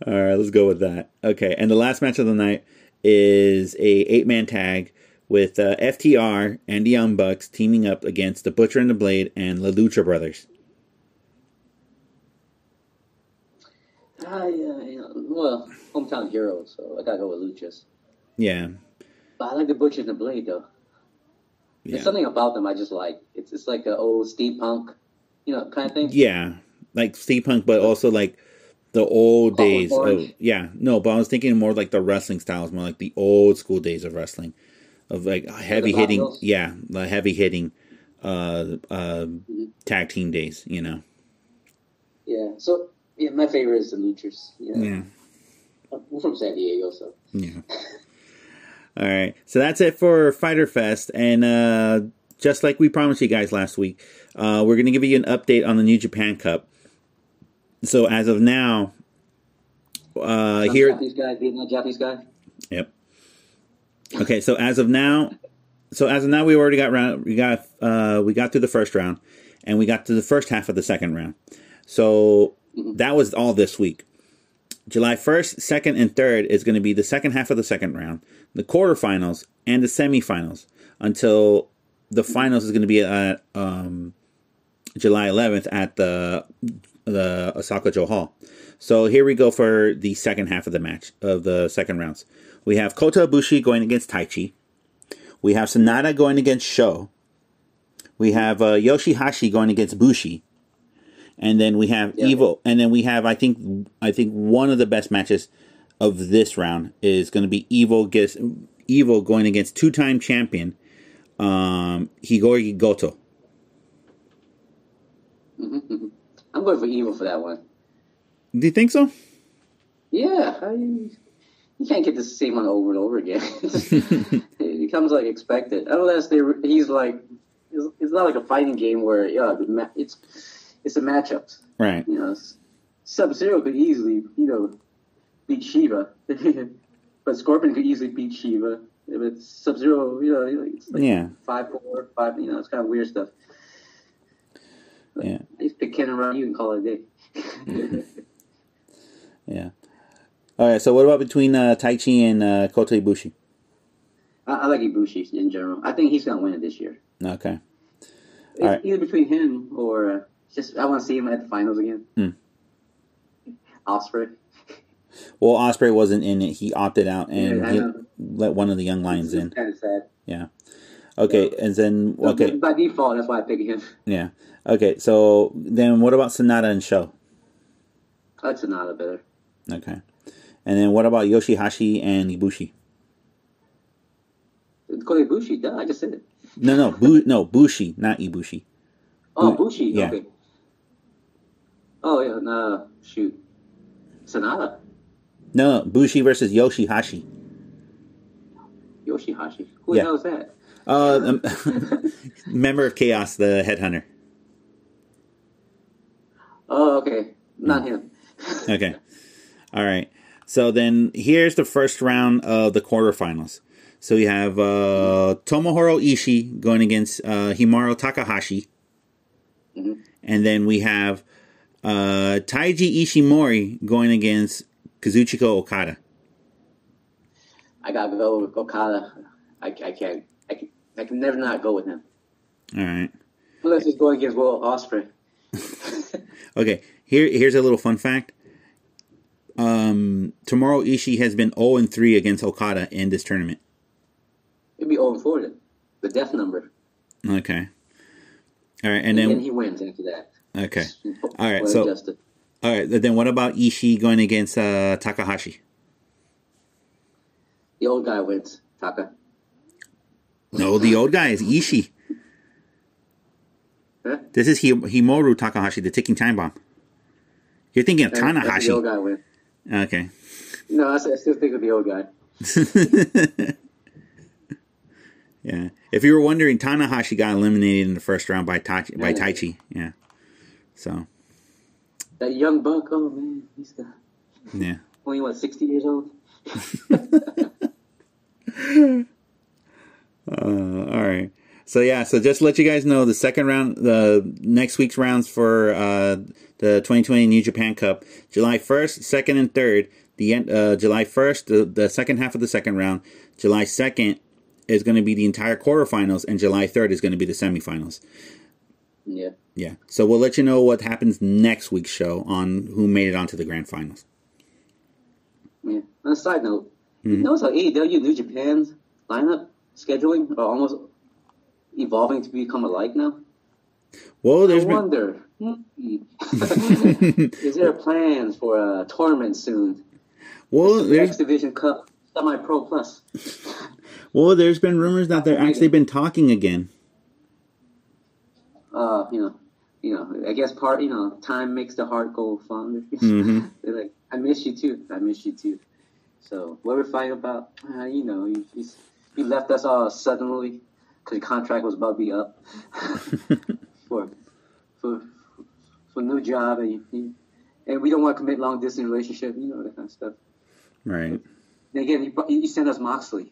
Speaker 1: all right, let's go with that. Okay, and the last match of the night is a eight man tag with uh, FTR and the Young Bucks teaming up against the Butcher and the Blade and the Lucha Brothers.
Speaker 2: Yeah, yeah. Well, hometown hero, so I gotta go with Luchas.
Speaker 1: Yeah,
Speaker 2: But I like the Butcher and the Blade though.
Speaker 1: yeah,
Speaker 2: There's something about them I just like. It's it's like an old steampunk, you know, kind of thing.
Speaker 1: yeah, like steampunk, but also like the old
Speaker 2: Oh,
Speaker 1: days. Of, yeah, no, but I was thinking more like the wrestling styles, more like the old school days of wrestling, of like heavy hitting. Yeah, the heavy hitting uh, uh,
Speaker 2: Mm-hmm.
Speaker 1: tag team days. You know.
Speaker 2: Yeah. So yeah, my favorite is the Luchas. Yeah.
Speaker 1: Yeah.
Speaker 2: We're from San Diego, so.
Speaker 1: Yeah. *laughs* All right. So that's it for Fyter Fest. And uh, just like we promised you guys last week, uh, we're going to give you an update on the New Japan Cup. So as of now, uh,
Speaker 2: Some
Speaker 1: here.
Speaker 2: Japanese guy beating a Japanese guy.
Speaker 1: Yep. Okay. So as of now, so as of now, we already got round. We got uh, we got through the first round, and we got to the first half of the second round. So that was all this week. July 1st, 2nd, and 3rd is going to be the second half of the second round, the quarterfinals, and the semifinals until the finals is going to be at um, July 11th at the the Osaka-jo Hall. So here we go for the second half of the match of the second rounds. We have Kota Ibushi going against Taichi. We have Sanada going against Sho. We have uh, Yoshihashi going against Bushi. And then we have
Speaker 2: Yeah.
Speaker 1: Evil. And then we have I think I think one of the best matches of this round is going to be Evil gets Evil going against two-time champion um, Hirooki Goto.
Speaker 2: I'm going for evil for that one.
Speaker 1: Do you think so?
Speaker 2: Yeah, I, you can't get the same one over and over again. *laughs* it becomes like expected, unless they he's like it's, it's not like a fighting game where yeah it's it's a matchup.
Speaker 1: Right.
Speaker 2: You know, Sub Zero could easily you know beat Shiva, *laughs* but Scorpion could easily beat Shiva. But Sub Zero, you know, it's like
Speaker 1: Yeah.
Speaker 2: five four five. You know, it's kind of weird stuff.
Speaker 1: Yeah.
Speaker 2: Ken around you and call it a day.
Speaker 1: Yeah. All right. So what about between uh, Taichi and uh, Kota Ibushi?
Speaker 2: I, I like Ibushi in general. I think he's gonna win it this year.
Speaker 1: Okay. All right.
Speaker 2: Either between him or uh, just I want to see him at the finals again.
Speaker 1: Hmm.
Speaker 2: Ospreay.
Speaker 1: Well, Ospreay wasn't in it. He opted out and
Speaker 2: Yeah,
Speaker 1: let one of the young lions in.
Speaker 2: Kind of sad.
Speaker 1: Yeah. Okay. And then okay.
Speaker 2: By default, that's why I picked him.
Speaker 1: Yeah. Okay. So then what about Sanada and Sho?
Speaker 2: I like Sanada better.
Speaker 1: Okay. And then what about Yoshihashi and Ibushi?
Speaker 2: Kota Ibushi, duh, I just said it.
Speaker 1: No, no, Bu- no, Bushi, not Ibushi.
Speaker 2: Oh,
Speaker 1: Bu-
Speaker 2: Bushi,
Speaker 1: yeah.
Speaker 2: okay. Oh yeah, no, shoot, Sanada,
Speaker 1: No, no, Bushi versus Yoshihashi.
Speaker 2: Yoshihashi. Who
Speaker 1: Yeah.
Speaker 2: the hell is that?
Speaker 1: Uh, um, *laughs* member of Chaos, the headhunter.
Speaker 2: Oh, okay, not him. *laughs*
Speaker 1: Okay. All right. So then here's the first round of the quarterfinals. So we have uh, Tomohiro Ishii going against uh, Hiromu Takahashi.
Speaker 2: Mhm.
Speaker 1: And then we have uh, Taiji Ishimori going against Kazuchika Okada.
Speaker 2: I gotta go with Okada. I, I can't. I I can never not go with him
Speaker 1: All right.
Speaker 2: unless he's going against Will Ospreay. *laughs*
Speaker 1: Okay. Here, here's a little fun fact. Um, Tomohiro Ishii has been 0 and 3 against Okada in this tournament.
Speaker 2: It'd be 0 and 4 then. The death number.
Speaker 1: Okay. All right, and
Speaker 2: And then
Speaker 1: then
Speaker 2: he wins after that.
Speaker 1: okay. *laughs* All right,
Speaker 2: Well
Speaker 1: so-
Speaker 2: adjusted.
Speaker 1: All right, then what about Ishii going against uh, Takahashi?
Speaker 2: the old guy wins. Taka.
Speaker 1: No, the old guy is Ishii.
Speaker 2: Huh?
Speaker 1: This is Hi- Hiromu Takahashi, the ticking time bomb. You're thinking of
Speaker 2: That's the
Speaker 1: Tanahashi.
Speaker 2: old guy win.
Speaker 1: Okay.
Speaker 2: No, I still think of the old guy. *laughs*
Speaker 1: yeah. If you were wondering, Tanahashi got eliminated in the first round by Tachi, by Taichi. Yeah. So
Speaker 2: That young buck, oh man, he's got
Speaker 1: yeah.
Speaker 2: only what sixty years old. *laughs* *laughs*
Speaker 1: Uh, all right. So yeah, so just to let you guys know, the second round, the next week's rounds for uh, the 2020 New Japan Cup, July 1st, 2nd, and 3rd. The end, uh, July 1st, the, the second half of the second round. July 2nd is going to be the entire quarterfinals, and July 3rd is going to be the semifinals.
Speaker 2: Yeah.
Speaker 1: Yeah. So we'll let you know what happens next week's show on who made it onto the grand finals.
Speaker 2: Yeah. On a side note,
Speaker 1: Mhm.
Speaker 2: you notice how AEW New Japan's lineup scheduling are almost evolving to become alike now?
Speaker 1: Well, there's
Speaker 2: I
Speaker 1: been
Speaker 2: wonder. hmm, Is there plans for a tournament soon?
Speaker 1: well,
Speaker 2: X
Speaker 1: there's
Speaker 2: Division Cup Semi Pro Plus.
Speaker 1: well, there's been rumors that they're actually been talking again.
Speaker 2: Uh, you know, you know. I guess part. You know, time makes the heart go fonder. *laughs*
Speaker 1: Mhm.
Speaker 2: They're like, I miss you too. I miss you too. So what we're fighting about, uh, you know, you, you, you left us all suddenly because the contract was about to be up *laughs* for for for new job, and you, and we don't want to commit long distance relationship. You know that kind of stuff.
Speaker 1: Right.
Speaker 2: And again, you, you sent us Moxley,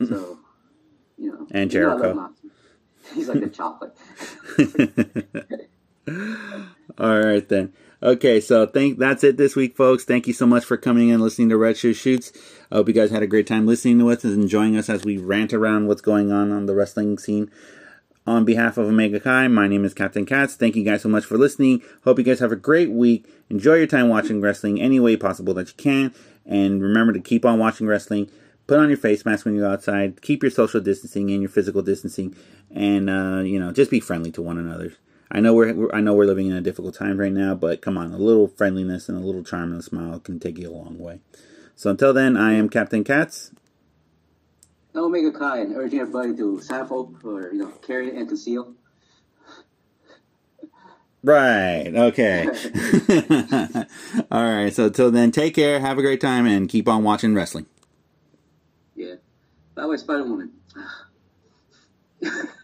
Speaker 2: so you know,
Speaker 1: And
Speaker 2: you know I
Speaker 1: Jericho.
Speaker 2: He's like a *laughs* chocolate. *laughs*
Speaker 1: All right then. Okay, so thank that's it this week, folks. Thank you so much for coming and listening to Red Shoe Shoots. I hope you guys had a great time listening to us and enjoying us as we rant around what's going on on the wrestling scene. On behalf of Omega Kai, my name is Captain Katz. Thank you guys so much for listening. Hope you guys have a great week. Enjoy your time watching wrestling any way possible that you can. And remember to keep on watching wrestling. Put on your face mask when you're outside. Keep your social distancing and your physical distancing. And, uh, you know, just be friendly to one another. I know we're, we're, I know we're living in a difficult time right now, but come on, a little friendliness and a little charm and a smile can take you a long way. So until then, I am Captain Katz.
Speaker 2: Omega Kai and urging everybody to sample or you know carry and conceal.
Speaker 1: Right. Okay. *laughs* *laughs* All right. So until then, take care. Have a great time, and keep on watching wrestling.
Speaker 2: Yeah. By the way, Spider Woman. *sighs* *laughs*